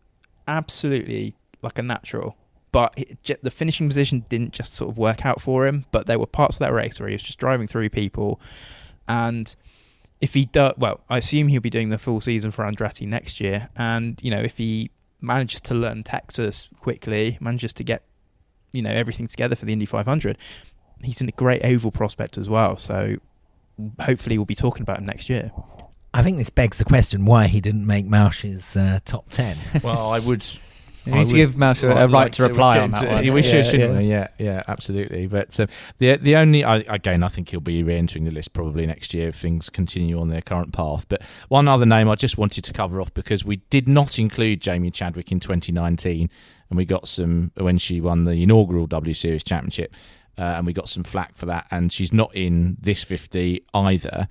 absolutely like a natural. But it, the finishing position didn't just sort of work out for him. But there were parts of that race where he was just driving through people, and if he does, well, I assume he'll be doing the full season for Andretti next year. And you know, if he manages to learn Texas quickly, manages to get you know everything together for the Indy 500, he's in a great oval prospect as well. So hopefully we'll be talking about him next year. I think this begs the question why he didn't make Marsh's uh, top 10. Well, I would. You I need to would give Malsher a right like to reply on that one. We should, Yeah, shouldn't yeah. we? Yeah, yeah, absolutely. But um, the the only I, again, I think he'll be re-entering the list probably next year if things continue on their current path. But one other name I just wanted to cover off because we did not include Jamie Chadwick in 2019, and we got some when she won the inaugural W Series Championship, uh, and we got some flack for that. And she's not in this 50 either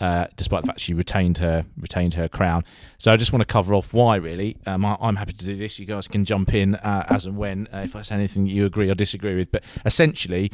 uh, despite the fact she retained her retained her crown. So I just want to cover off why. Really, um, I, I'm happy to do this. You guys can jump in uh, as and when uh, if I say anything that you agree or disagree with. But essentially,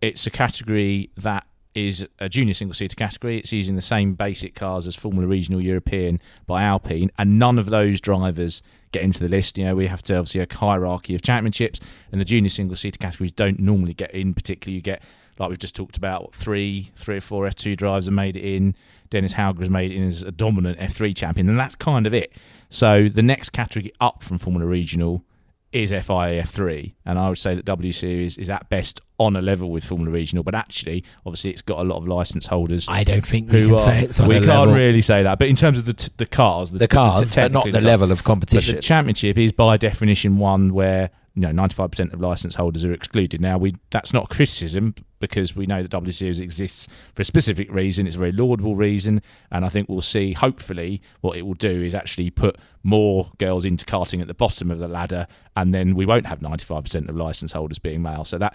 it's a category that is a junior single seater category. It's using the same basic cars as Formula Regional European by Alpine, and none of those drivers get into the list. You know, we have to obviously a hierarchy of championships, and the junior single seater categories don't normally get in. Particularly, you get like we've just talked about three, three or four F2 drivers have made it in. Dennis Hauger has made it in as a dominant F3 champion, and that's kind of it. So the next category up from Formula Regional is FIA F3, and I would say that W Series is at best on a level with Formula Regional, but actually, obviously, it's got a lot of license holders. I don't think we can are, say it's on we can't level. really say that, but in terms of the t- the cars, the, The cars, but not the cars. level of But competition. the championship is by definition one where you know 95% of license holders are excluded. Now we that's not criticism because we know that W Series exists for a specific reason. It's a very laudable reason, and I think we'll see. Hopefully, what it will do is actually put more girls into karting at the bottom of the ladder, and then we won't have 95% of license holders being male. So that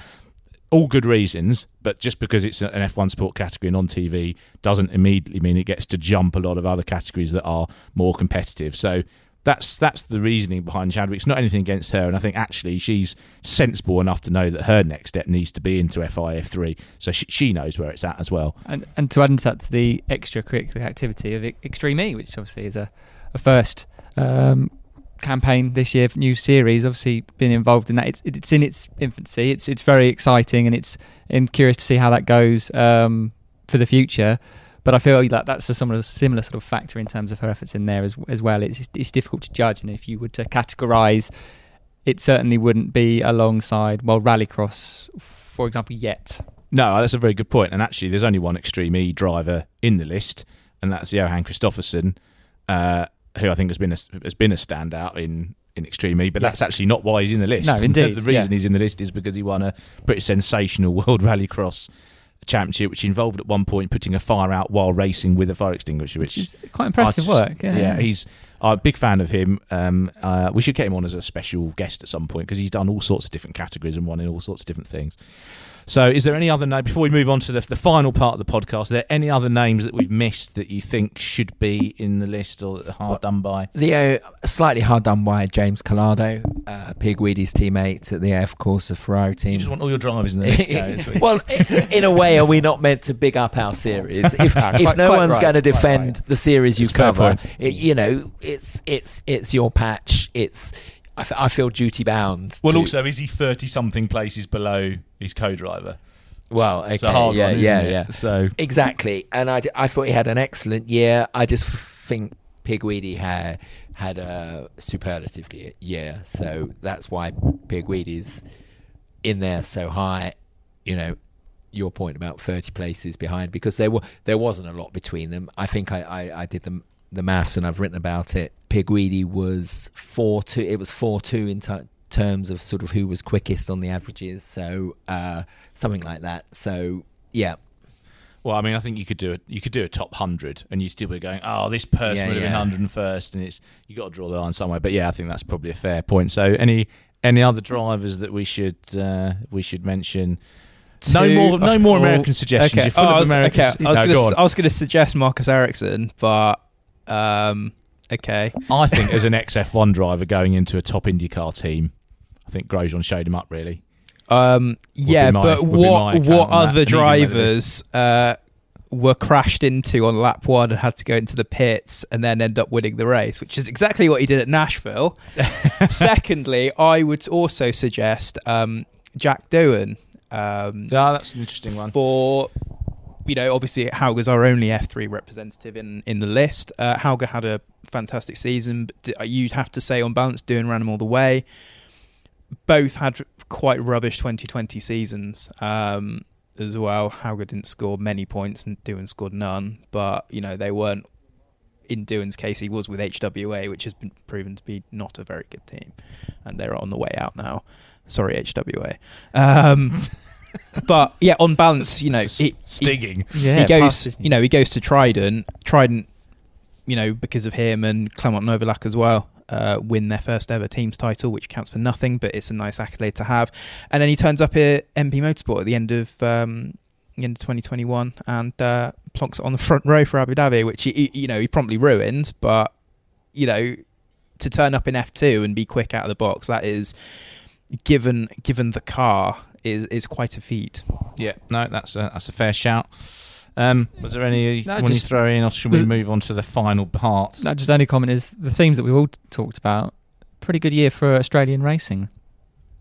all good reasons, but just because it's an F1 sport category and on TV doesn't immediately mean it gets to jump a lot of other categories that are more competitive. So that's that's the reasoning behind Chadwick. It's not anything against her, and I think actually she's sensible enough to know that her next step needs to be into FIA F3, so she, she knows where it's at as well. And, and to add into that to the extracurricular activity of Extreme E, which obviously is a, a first um, campaign this year, new series. Obviously, been involved in that. It's it's in its infancy. It's it's very exciting, and it's and curious to see how that goes um, for the future. But I feel like that's a similar similar sort of factor in terms of her efforts in there as as well. It's it's difficult to judge, and if you were to categorise, it certainly wouldn't be alongside well Rallycross, for example, yet. No, that's a very good point. And actually, there's only one Extreme E driver in the list, and that's Johan Kristoffersson, uh, who I think has been a, has been a standout in in Extreme E. But that's actually not why he's in the list. No, indeed, the reason yeah. he's in the list is because he won a pretty sensational World Rallycross championship, which involved at one point putting a fire out while racing with a fire extinguisher, which, Which is quite impressive just- work, yeah. he's. I'm a big fan of him. Um, uh, we should get him on as a special guest at some point because he's done all sorts of different categories and won in all sorts of different things. So, is there any other name before we move on to the, the final part of the podcast? Are there any other names that we've missed that you think should be in the list or hard done by? The uh, slightly hard done by James Calado, uh, Pier Guidi's teammate at the AF Corse Ferrari team. You just want all your drivers in the list. Gary. well, in a way, are we not meant to big up our series? If, Ah, if quite- no quite one's right, going to quite defend the series you It's a cover, it, you know, it's it's it's your patch. It's I, f- I feel duty bound. well, to- also, is he thirty something places below his co-driver? Well, okay, It's a hard yeah, one, isn't yeah, it? yeah. So exactly, and I, d- I thought he had an excellent year. I just f- think Pier Guidi had had a superlative year, so that's why Pier Guidi's in there so high. You know, your point about thirty places behind because there were there wasn't a lot between them. I think I, I, I did the the maths and I've written about it. Pier Guidi was four two. It was four two in t- terms of sort of who was quickest on the averages. So uh, something like that. So yeah, Well, I mean, I think you could do it. You could do a top hundred, and you'd still be going, "Oh, this person Yeah, would have yeah. been hundred and first, and it's you got to draw the line somewhere. But yeah, I think that's probably a fair point. So, any any other drivers that we should uh, we should mention? no more, no more oh, American suggestions. Okay. You're full Oh, I of was, American. okay. I was No, gonna, go. I was going to suggest Marcus Ericsson, but um, okay. I think as an XF1 driver going into a top IndyCar team, I think Grosjean showed him up really. Um, yeah, my- but would be my what what that. other And he didn't make the drivers uh, were crashed into on lap one and had to go into the pits and then end up winning the race, which is exactly what he did at Nashville. Secondly, I would also suggest um, Jack Doohan. Um, Yeah, that's an interesting one. For you know, obviously Hauger's our only F3 representative in in the list. Uh, Hauger had a fantastic season, but you'd have to say on balance, Doohan ran him all the way. Both had quite rubbish 2020 seasons um, as well. Hauger didn't score many points and Doohan scored none, but you know they weren't. In Doohan's case, he was with HWA, which has been proven to be not a very good team, and they're on the way out now. Sorry, HWA. Um, but yeah, on balance, you know, S- he, stinging. He, Yeah, he goes, past- you know, he goes to Trident. Trident, you know, because of him and Clement Novalak as well, uh, win their first ever teams title, which counts for nothing, but it's a nice accolade to have. And then he turns up here MP Motorsport at the end of um, the end of 2021 and uh, plonks it on the front row for Abu Dhabi, which he, you know he promptly ruins. But you know, to turn up in F2 and be quick out of the box, that is given given the car is is quite a feat. Yeah, no, that's a, that's a fair shout. Um, was there any No, when you throw in, or should we the- move on to the final part? No, just only comment is the themes that we've all talked about. Pretty good year for Australian racing.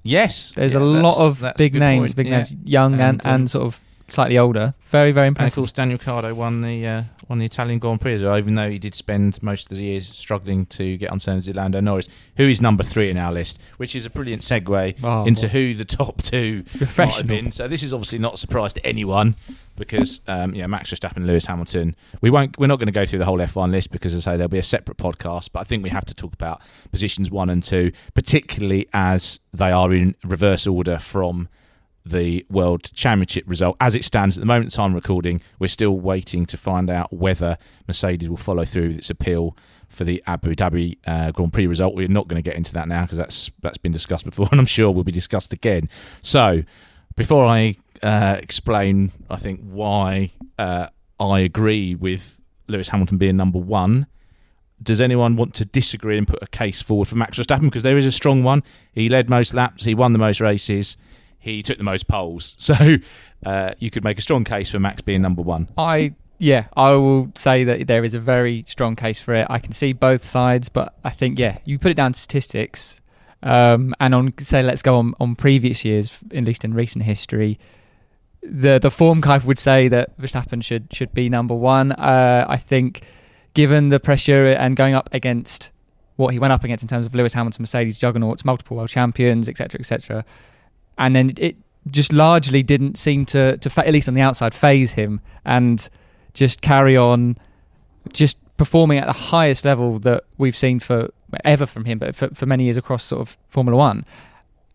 Yes, There's yeah, a lot of big names, point, big yeah. names, young and, And, and, um, sort of slightly older. Very, very And of course, Daniel Ricciardo won the uh, won the Italian Grand Prix as well, even though he did spend most of the years struggling to get on terms with Lando Norris, who is number three in our list, which is a brilliant segue Oh, into who the top two might have been. So this is obviously not a surprise to anyone because um, yeah, Max Verstappen, Lewis Hamilton. We won't. We're not going to go through the whole F1 list because, as I say, there'll be a separate podcast. But I think we have to talk about positions one and two, particularly as they are in reverse order from the World Championship result. As it stands at the moment, time recording, we're still waiting to find out whether Mercedes will follow through with its appeal for the Abu Dhabi uh, Grand Prix result. We're not going to get into that now because that's that's been discussed before, and I'm sure will be discussed again. So, before I uh, explain, I think why uh, I agree with Lewis Hamilton being number one. Does anyone want to disagree and put a case forward for Max Verstappen? Because there is a strong one. He led most laps. He won the most races. He took the most poles. So uh, you could make a strong case for Max being number one. I yeah, I will say that there is a very strong case for it. I can see both sides, but I think yeah, you put it down to statistics, um, and on say let's go on on previous years, at least in recent history. The the form of would say that Verstappen should should be number one. Uh, I think, given the pressure and going up against what he went up against in terms of Lewis Hamilton, Mercedes juggernauts, multiple world champions, etc., etc., and then it just largely didn't seem to to at least on the outside phase him and just carry on just performing at the highest level that we've seen for ever from him but for, for many years across sort of formula 1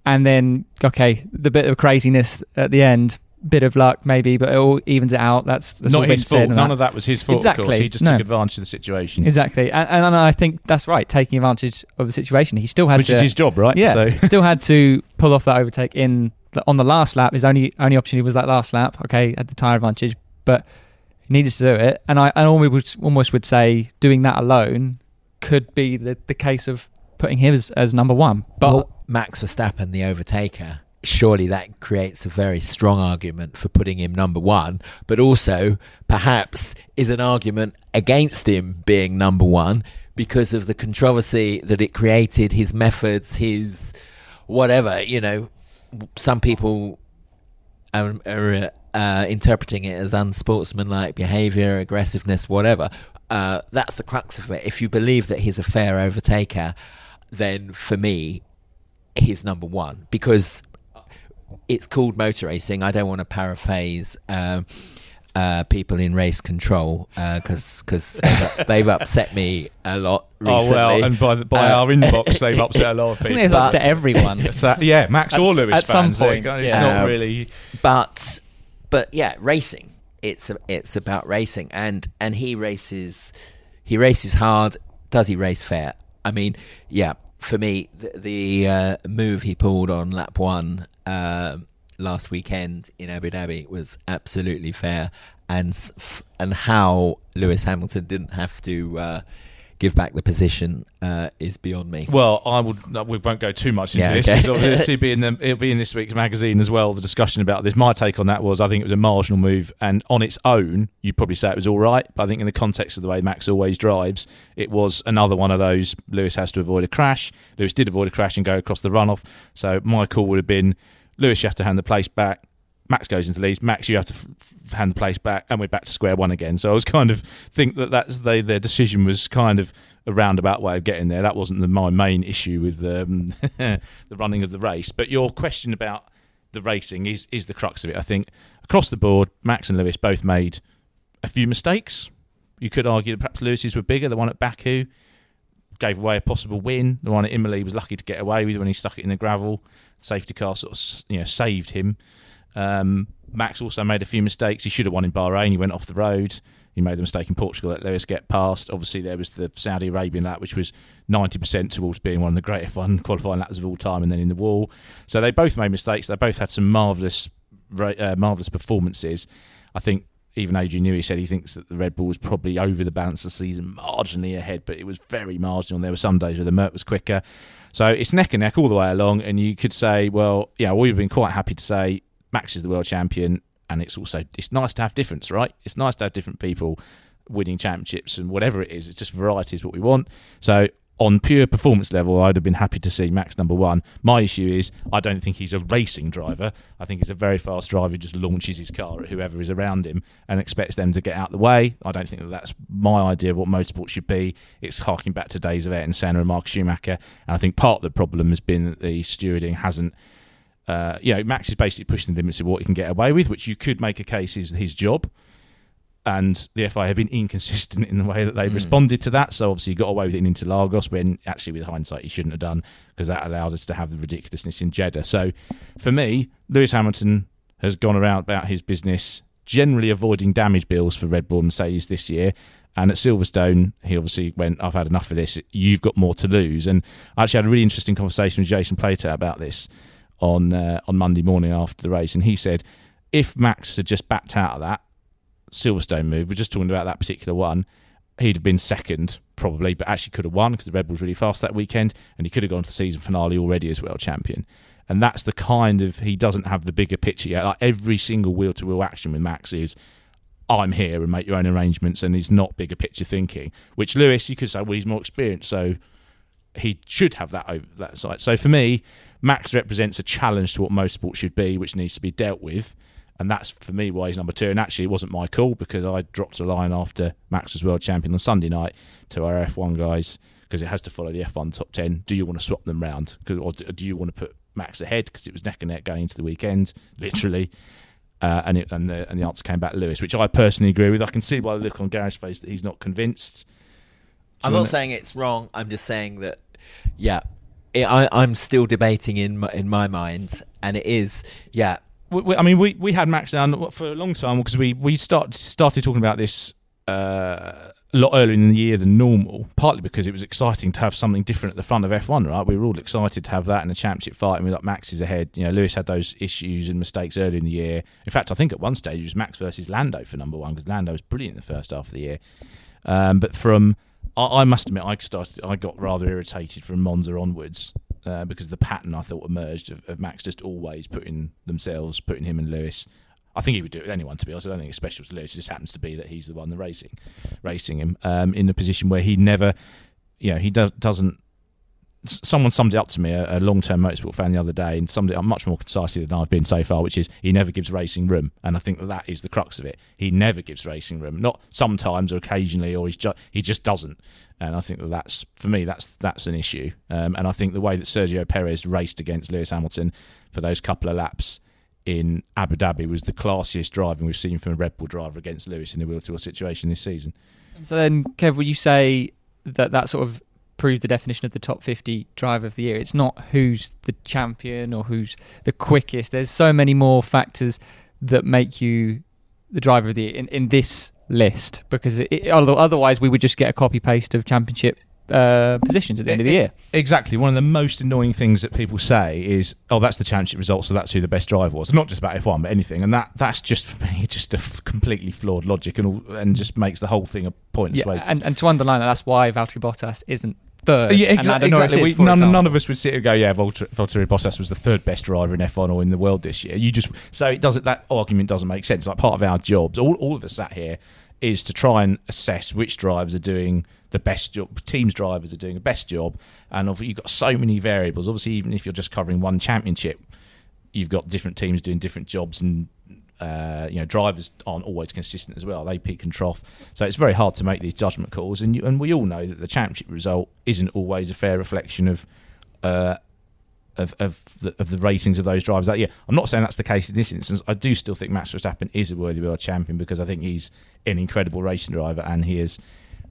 and then okay the bit of craziness at the end bit of luck maybe but it all evens it out that's, that's Not his fault. None that. of that was his fault, exactly of course. He just No. took advantage of the situation. Exactly, and, and I think that's right. Taking advantage of the situation, he still had Which to, is his job, right? Yeah, So- still had to pull off that overtake in the, on the last lap. His only only opportunity was that last lap. Okay, had the tire advantage, but he needed to do it. And I, I almost would, almost would say doing that alone could be the, the case of putting him as, as number one. But Well, Max Verstappen, the overtaker, surely that creates a very strong argument for putting him number one, but also perhaps is an argument against him being number one because of the controversy that it created, his methods, his whatever, you know. Some people are, are uh, interpreting it as unsportsmanlike behaviour, aggressiveness, whatever. Uh, that's the crux of it. If you believe that he's a fair overtaker, then for me, he's number one because it's called motor racing. I don't want to paraphrase um, uh, people in race control because they've, they've upset me a lot recently. Oh well, and by the, by Uh, our inbox, they've upset a lot of I people. think they've But- upset everyone. So, yeah, Max At or Lewis at some fans. there you point. It's yeah. not really. but but yeah, racing. It's it's about racing, and and he races he races hard. Does he race fair? I mean, yeah. For me, the, the uh, move he pulled on lap one um last weekend in Abu Dhabi was absolutely fair, and and how Lewis Hamilton didn't have to uh, give back the position uh, is beyond me. Well, I would. no, We won't go too much into Yeah, this okay. because obviously it'll be in the, it'll be in this week's magazine as well. The discussion about this. My take on that was I think it was a marginal move, and on its own, you'd probably say it was all right. But I think in the context of the way Max always drives, it was another one of those. Lewis has to avoid a crash. Lewis did avoid a crash and go across the runoff. So my call would have been Lewis, you have to hand the place back. Max goes into the lead. Max, you have to f- hand the place back, and we're back to square one again. So I was kind of think that that's their decision was kind of a roundabout way of getting there. That wasn't the, my main issue with um, the running of the race. But your question about the racing is is the crux of it. I think across the board, Max and Lewis both made a few mistakes. You could argue that perhaps Lewis's were bigger. The one at Baku gave away a possible win. The one at Imola was lucky to get away with when he stuck it in the gravel. Safety car sort of you know saved him. Um, Max also made a few mistakes. He should have won in Bahrain. He went off the road. He made the mistake in Portugal let Lewis get past. Obviously, there was the Saudi Arabian lap, which was 90% towards being one of the great F1 qualifying laps of all time, and then in the wall. So they both made mistakes. They both had some marvellous, uh, marvellous performances. I think even Adrian Newey said he thinks that the Red Bull was probably over the balance of the season, marginally ahead, but it was very marginal. There were some days where the Merc was quicker. So it's neck and neck all the way along, and you could say, well, yeah, we've been quite happy to say Max is the world champion. and it's also it's nice to have difference, right? It's nice to have different people winning championships and whatever it is. It's just variety is what we want. So on pure performance level, I'd have been happy to see Max number one. My issue is I don't think he's a racing driver. I think he's a very fast driver who just launches his car at whoever is around him and expects them to get out of the way. I don't think that that's my idea of what motorsport should be. It's harking back to days of Ayrton Senna and Mark Schumacher. And I think part of the problem has been that the stewarding hasn't. Uh, you know, Max is basically pushing the limits of what he can get away with, which you could make a case is his job and the FIA have been inconsistent in the way that they've Mm. responded to that. So obviously, he got away with it in Interlagos when actually, with hindsight, he shouldn't have done because that allowed us to have the ridiculousness in Jeddah. So for me, Lewis Hamilton has gone around about his business, generally avoiding damage bills for Red Bull and Mercedes this year. And at Silverstone, he obviously went, I've had enough of this. You've got more to lose. And I actually had a really interesting conversation with Jason Plato about this on uh, on Monday morning after the race. And he said, if Max had just backed out of that, Silverstone move. We're just talking about that particular one. He'd have been second probably, but actually could have won because the Red Bull's really fast that weekend, and he could have gone to the season finale already as world champion. And that's the kind of he doesn't have the bigger picture yet. Like every single wheel to wheel action with Max is, I'm here and make your own arrangements, and he's not bigger picture thinking. Which Lewis, you could say, well, he's more experienced, so he should have that over that side. So for me, Max represents a challenge to what motorsport should be, which needs to be dealt with. And that's for me why he's number two. And actually, it wasn't my call because I dropped a line after Max was world champion on Sunday night to our F1 guys because it has to follow the F1 top 10. Do you want to swap them round? Or do you want to put Max ahead? Because it was neck and neck going into the weekend, literally. Uh, and, it, and, the, and the answer came back Lewis, which I personally agree with. I can see by the look on Gary's face that he's not convinced. Do I'm not wanna- saying it's wrong. I'm just saying that, yeah, it, I, I'm still debating in my, in my mind, and it is, yeah. we, we- I mean, we, we had Max down for a long time because we we start, started talking about this uh, a lot earlier in the year than normal. Partly because it was exciting to have something different at the front of F1. Right, we were all excited to have that in the championship fight, and we like Max is ahead. You know, Lewis had those issues and mistakes early in the year. In fact, I think at one stage it was Max versus Lando for number one because Lando was brilliant in the first half of the year. Um, but from I, I must admit, I started. I got rather irritated from Monza onwards uh, because the pattern I thought emerged of, of Max just always putting themselves, putting him and Lewis. I think he would do it with anyone. To be honest, I don't think it's special to Lewis. It just happens to be that he's the one the racing, racing him um, in a position where he never, you know, he does, doesn't. Someone summed it up to me, a, a long-term motorsport fan, the other day, and summed it up much more concisely than I've been so far, which is he never gives racing room, and I think that, that is the crux of it. He never gives racing room, not sometimes or occasionally, or he's ju- he just doesn't. And I think that that's for me that's that's an issue. Um, and I think the way that Sergio Perez raced against Lewis Hamilton for those couple of laps in Abu Dhabi was the classiest driving we've seen from a Red Bull driver against Lewis in the wheel-to-wheel situation this season. So then, Kev, would you say that that sort of proves the definition of the top 50 driver of the year? It's not who's the champion or who's the quickest. There's so many more factors that make you the driver of the year in, in this list because it, it- although otherwise we would just get a copy paste of championship uh, positions at the end of the year. Exactly. One of the most annoying things that people say is, "Oh, that's the championship result, so that's who the best driver was." Not just about F1, but anything, and that that's just for me just a f- completely flawed logic, and all, and just makes the whole thing a pointless Yeah, waste. and, and to underline that, that's why Valtteri Bottas isn't third. yeah, exa- exactly. We- none, none of us would sit and go, "Yeah, Valtteri Bottas was the third best driver in F1 or in the world this year." You just so it doesn't that argument doesn't make sense. Like part of our jobs, all all of us sat here is to try and assess which drivers are doing the best job. Teams drivers are doing the best job, and you've got so many variables. Obviously, even if you're just covering one championship, you've got different teams doing different jobs and. Uh, you know, drivers aren't always consistent as well. They peak and trough, so it's very hard to make these judgment calls. And you, and we all know that the championship result isn't always a fair reflection of uh, of of the, of the ratings of those drivers that year. I'm not saying that's the case in this instance. I do still think Max Verstappen is a worthy world champion because I think he's an incredible racing driver and he is,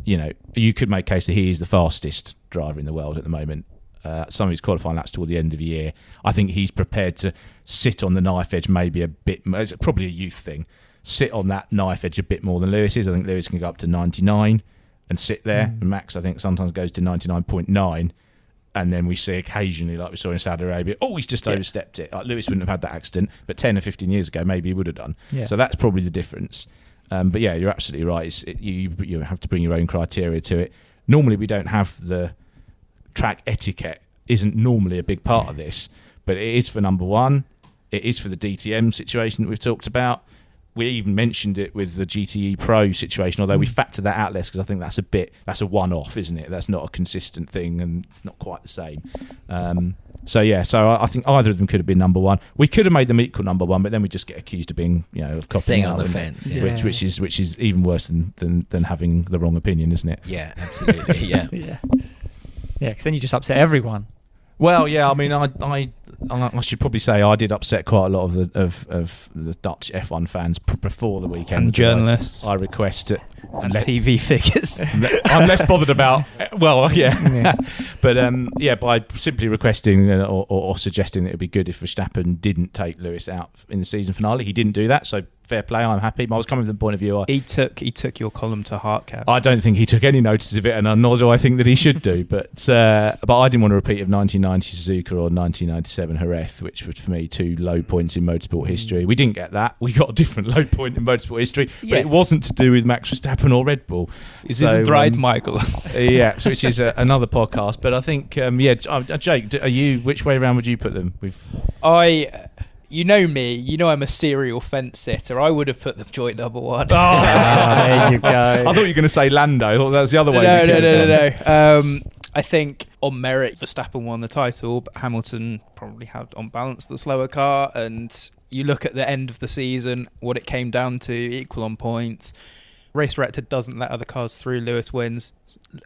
you know, you could make case that he is the fastest driver in the world at the moment. Uh, some of his qualifying laps toward the end of the year, I think he's prepared to sit on the knife edge maybe a bit. It's probably a youth thing. Sit on that knife edge a bit more than Lewis is. I think Lewis can go up to 99 and sit there. Mm. And Max, I think, sometimes goes to 99.9 and then we see occasionally, like we saw in Saudi Arabia, oh, he's just Yeah. overstepped it. Like Lewis wouldn't have had that accident, but ten or fifteen years ago, maybe he would have done. Yeah. So that's probably the difference. Um, but yeah, you're absolutely right. It's, it, you you have to bring your own criteria to it. Normally, we don't have the track etiquette. Isn't normally a big part of this, but it is for number one. It is for the DTM situation that we've talked about. we even mentioned it with the GTE Pro situation, although we Mm. factor that out less because I think that's a bit that's a one-off, isn't it? That's not a consistent thing, and it's not quite the same. Um, so yeah, so I, I think either of them could have been number one. We could have made them equal number one, but then we just get accused of being, you know, of copying on the fence, yeah. which which is which is even worse than, than than having the wrong opinion, isn't it? Yeah, absolutely. Yeah. yeah. Yeah, because then you just upset everyone. Well, yeah, I mean, I, I, I should probably say I did upset quite a lot of the of, of the Dutch F1 fans pr- before the weekend. And because I- journalists. I, request it. And TV figures. I'm less bothered about. Well, yeah, Yeah. but um, yeah, by simply requesting uh, or, or, or suggesting that it'd be good if Verstappen didn't take Lewis out in the season finale, he didn't do that. So fair play. I'm happy. I was coming from the point of view. I, He took he took your column to heart, Kev. I don't think he took any notice of it, and nor do I think that he should do. But uh, but I didn't want to repeat of 1990 Suzuka or 1997 Jerez, which was for me two low points in motorsport history. We didn't get that. We got a different low point in motorsport history, but it wasn't to do with Max Verstappen or Red Bull. This So, isn't right, um, Michael. yeah, which is uh, another podcast. But I think um, yeah, uh, Jake, are you? Which way around would you put them? We've I, you know me, you know I'm a serial fence sitter. I would have put them joint number one. Ah, there you go. I thought you were going to say Lando. I thought that was the other way. no, we no, no, no, no. Um, I think on merit, Verstappen won the title, but Hamilton probably had on balance the slower car. And you look at the end of the season, what it came down to, equal on points. Race director doesn't let other cars through. Lewis wins.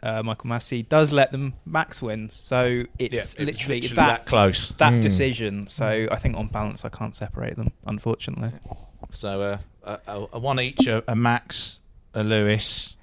Uh, Michael Masi does let them. Max wins. So it's Yeah, it literally, literally that, that close. that Mm. decision. So I think on balance, I can't separate them. Unfortunately. So uh, a, a, a one each, a, a Max, a Lewis.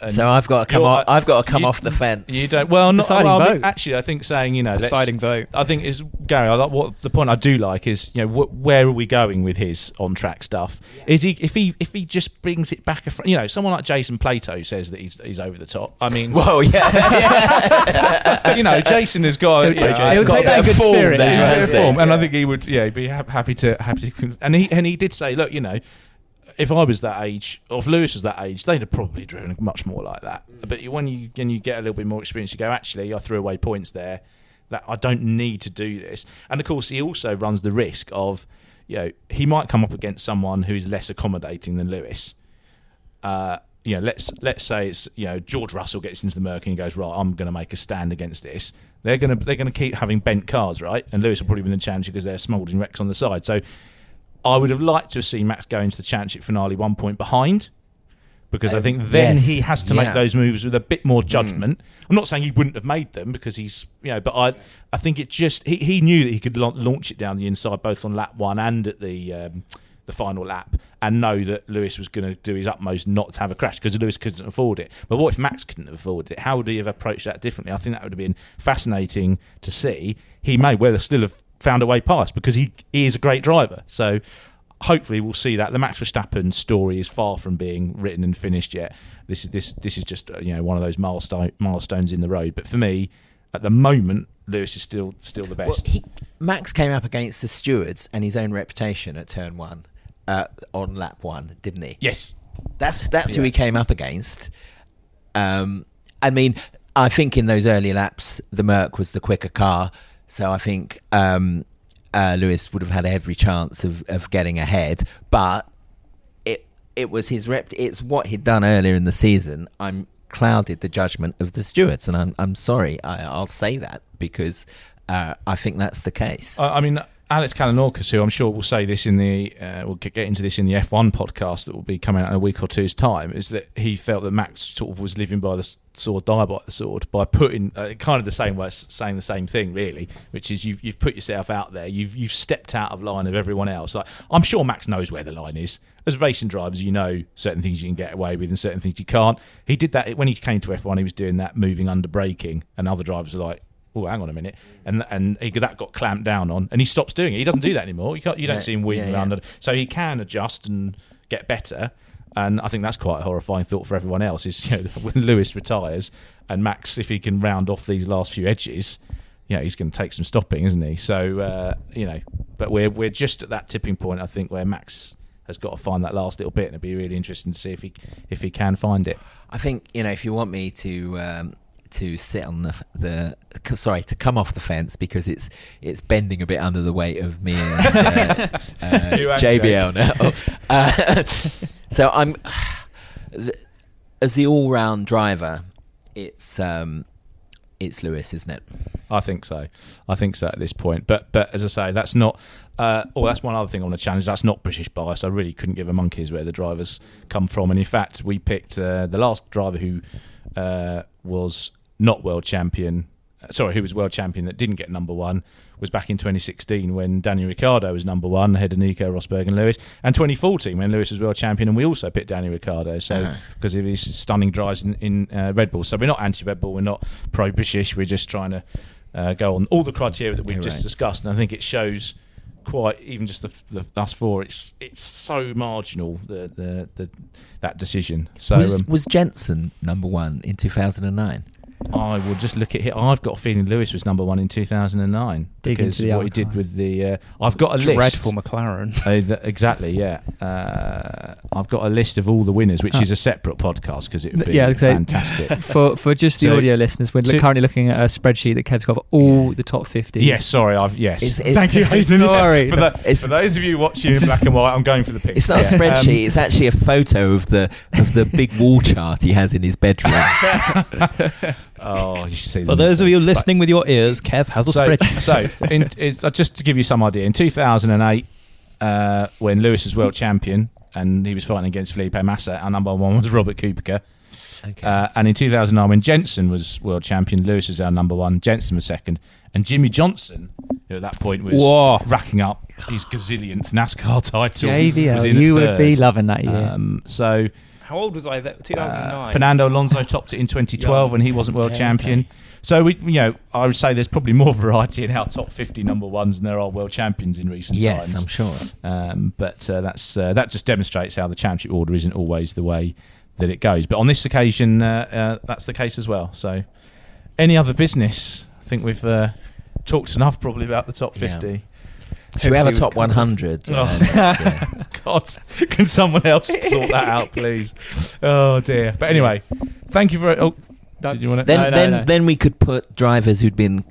And So I've got to come off. Uh, I've got to come you- off the fence. You don't. Well, not. Deciding well, I mean, vote. actually, I think saying you know Deciding vote. I think is Gary. I like what the point I do like is you know wh- where are we going with his on track stuff? Is he if he if he just brings it back? A fr- you know, someone like Jason Plato says that he's he's over the top. I mean, Well, yeah. but, you know, Jason has got. You know, Jason. He'll Got take a that bit good of form spirit. there, He's a bit of hasn't he? form, and I think he would, yeah, be ha- happy to happy to. And he and he did say, look, you know, if I was that age, or if Lewis was that age, they'd have probably driven much more like that. But when you when you get a little bit more experience, you go, actually, I threw away points there. That I don't need to do this. And of course, he also runs the risk of, you know, he might come up against someone who is less accommodating than Lewis. Uh, you know, let's let's say it's you know George Russell gets into the Merc and he goes right, I'm going to make a stand against this. They're going to they're going to keep having bent cars, right? And Lewis will probably win the championship because they're smouldering wrecks on the side. So I would have liked to have seen Max go into the championship finale one point behind. Because I Um, think then yes, he has to yeah. make those moves with a bit more judgment. I'm not saying he wouldn't have made them because he's, you know, but I, I think it just he, he knew that he could launch it down the inside both on lap one and at the um, the final lap, and know that Lewis was going to do his utmost not to have a crash because Lewis couldn't afford it. But what if Max couldn't have afforded it? How would he have approached that differently? I think that would have been fascinating to see. He may well have still have found a way past because he, he is a great driver. So hopefully we'll see that the Max Verstappen story is far from being written and finished yet. This is this this is just you know one of those milestone milestones in the road. But for me, at the moment, Lewis is still still the Well, best. he, Max came up against the stewards and his own reputation at turn one, uh, on lap one, didn't he? yes, That's that's who he came up against. Um, I mean, I think in those early laps, the Merc was the quicker car, so I think um, uh, Lewis would have had every chance of, of getting ahead. But it it was his rep. It's what he'd done earlier in the season. I'm clouded the judgment of the stewards, and I'm I'm sorry. I, I'll say that because uh, I think that's the case. I mean. Alex Kalinauckas, who I'm sure will say this in the, uh, we'll get into this in the F1 podcast that will be coming out in a week or two's time, is that he felt that Max sort of was living by the sword, die by the sword, by putting uh, kind of the same way, saying the same thing really, which is you've you've put yourself out there, you've you've stepped out of line of everyone else. Like I'm sure Max knows where the line is. As racing drivers, you know certain things you can get away with and certain things you can't. He did that when he came to F1. He was doing that, moving under braking, and other drivers were like, oh, hang on a minute, and and he, that got clamped down on, and he stops doing it. He doesn't do that anymore. You can't, you don't Yeah, see him weaving yeah, around, yeah. so he can adjust and get better. And I think that's quite a horrifying thought for everyone else. Is you know when Lewis retires and Max, if he can round off these last few edges, you know he's going to take some stopping, isn't he? So uh, you know, but we're we're just at that tipping point, I think, where Max has got to find that last little bit, and it'd be really interesting to see if he if he can find it. I think you know if you want me to um, to sit on the the sorry to come off the fence because it's it's bending a bit under the weight of me and uh, uh, JBL now. Uh, so I'm as the all round driver, it's um, it's Lewis, isn't it? I think so. I think so at this point. But but as I say, that's not. Uh, oh, that's one other thing I want to challenge. That's not British bias. I really couldn't give a monkeys where the drivers come from. And in fact, we picked uh, the last driver who uh, was not world champion. Sorry, who was world champion that didn't get number one was back in 2016 when Daniel Ricciardo was number one ahead of Nico Rosberg and Lewis, and 2014 when Lewis was world champion, and we also picked Daniel Ricciardo. So Uh-huh. because of his stunning drives in, in uh, Red Bull. So we're not anti-Red Bull. We're not pro-British. We're just trying to uh, go on all the criteria that we've You're just right. discussed, and I think it shows quite even just the, the us four. It's it's so marginal the the, the that decision. So was, um, was Jensen number one in 2009? I will just look at it. I've got a feeling Lewis was number one in 2009 Dig because into the of what he did with the. Uh, I've got a list. Dreadful McLaren. Uh, th- exactly, yeah. Uh, I've got a list of all the winners, which is a separate podcast because it would be yeah, I'd fantastic. for for just the So- audio listeners, we're so- currently looking at a spreadsheet that Kev's got for all the top 50. Yes, sorry, I've yes. It's- it- Thank you, Haydn. Don't Yeah. worry. For, the, It's- for those of you watching in black and white, I'm going for the picture. It's not a spreadsheet. Um, it's actually a photo of the of the big wall chart he has in his bedroom. oh, you should see For those of you listening with your ears, Kev has a so, spreadsheet. so in, it's, uh, just to give you some idea, in 2008, uh, when Lewis was world champion and he was fighting against Felipe Massa, our number one was Robert Kubica. Okay. Uh, and in 2009, when Jensen was world champion, Lewis was our number one, Jensen was second, and Jimmie Johnson, who at that point was Whoa. racking up his gazillionth NASCAR title, was JBL, in you third. would be loving that year. Um, so How old was I? That uh, Fernando Alonso topped it in 2012 when he wasn't world Okay, champion. okay. So we, you know, I would say there's probably more variety in our top 50 number ones than there are world champions in recent yes, times. I'm sure. Um, but uh, that's uh, that just demonstrates how the championship order isn't always the way that it goes. But on this occasion, uh, uh, that's the case as well. So, any other business? I think we've uh, talked enough probably about the top Yeah. 50. Should we have a top 100? Oh. next year? God, can someone else sort that out, please? Oh dear. But anyway, thank you very. Oh, did you want to? then, No, no, then, no. then we could put drivers who'd been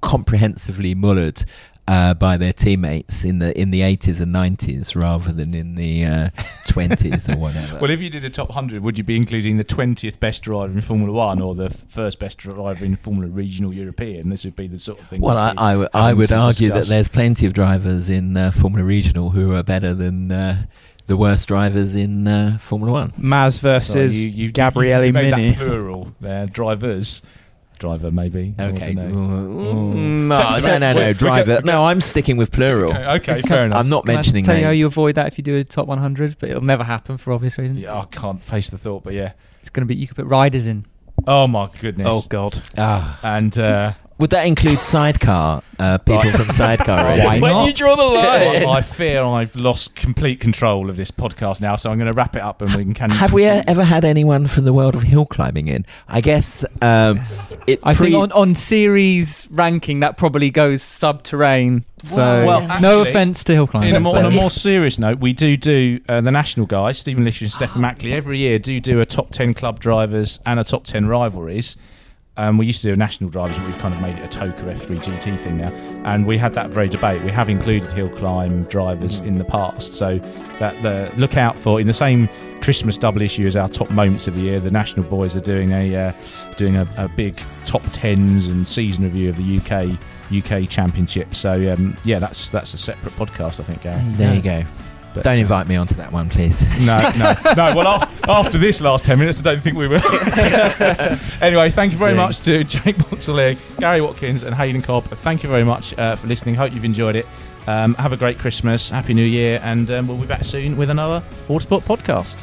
comprehensively mullered uh, by their teammates in the in the 80s and 90s rather than in the uh, 20s or whatever. Well, if you did a top 100, would you be including the 20th best driver in Formula One or the first best driver in Formula Regional European? This would be the sort of thing. Well, I, we'd be I, w- I having would to argue discuss. that there's plenty of drivers in uh, Formula Regional who are better than uh, the worst drivers in uh, Formula One. Maz versus Sorry, you, you, Gabriele you made Mini. That plural there, drivers. Driver, maybe. Okay. don't. Mm, So- no, so- no, no, so no, driver. No, I'm sticking with plural. Okay, okay, fair enough. I'm not Can I mentioning tell you how you avoid that if you do a top 100, but it'll never happen for obvious reasons. Yeah, I can't face the thought, but yeah. It's going to be you could put riders in. Oh my goodness. Oh God. Ah. And uh, Would that include sidecar? Uh, people Right. from sidecar Why racing? not? When you draw the I, line. I fear I've lost complete control of this podcast now, so I'm going to wrap it up and we can. Have we continue. uh, ever had anyone from the world of hill climbing in? I guess um, it. I pre- think on, on series ranking that probably goes subterranean. So Well, well, no actually, offense to hill In a more, on a more serious note, we do do uh, the national guys, Stephen Lish and Stefan Mackley, every year do do a top 10 club drivers and a top 10 rivalries. Um, we used to do a national drivers, but we've kind of made it a TOCA F3 GT thing now. And we had that very debate. We have included hill climb drivers in the past. So that the look out for in the same Christmas double issue as our top moments of the year. The national boys are doing a uh, doing a, a big top tens and season review of the UK UK Championship. So um, yeah, that's that's a separate podcast, I think, Gary. there you go. But, Don't invite me onto that one, please. No, no, no. Well, af- after this last ten minutes, I don't think we will. anyway, thank you very Zing. much to Jake Boxall-Legge, Gary Watkins, and Haydn Cobb. Thank you very much uh, for listening. Hope you've enjoyed it. Um, have a great Christmas, Happy New Year, and um, we'll be back soon with another Autosport podcast.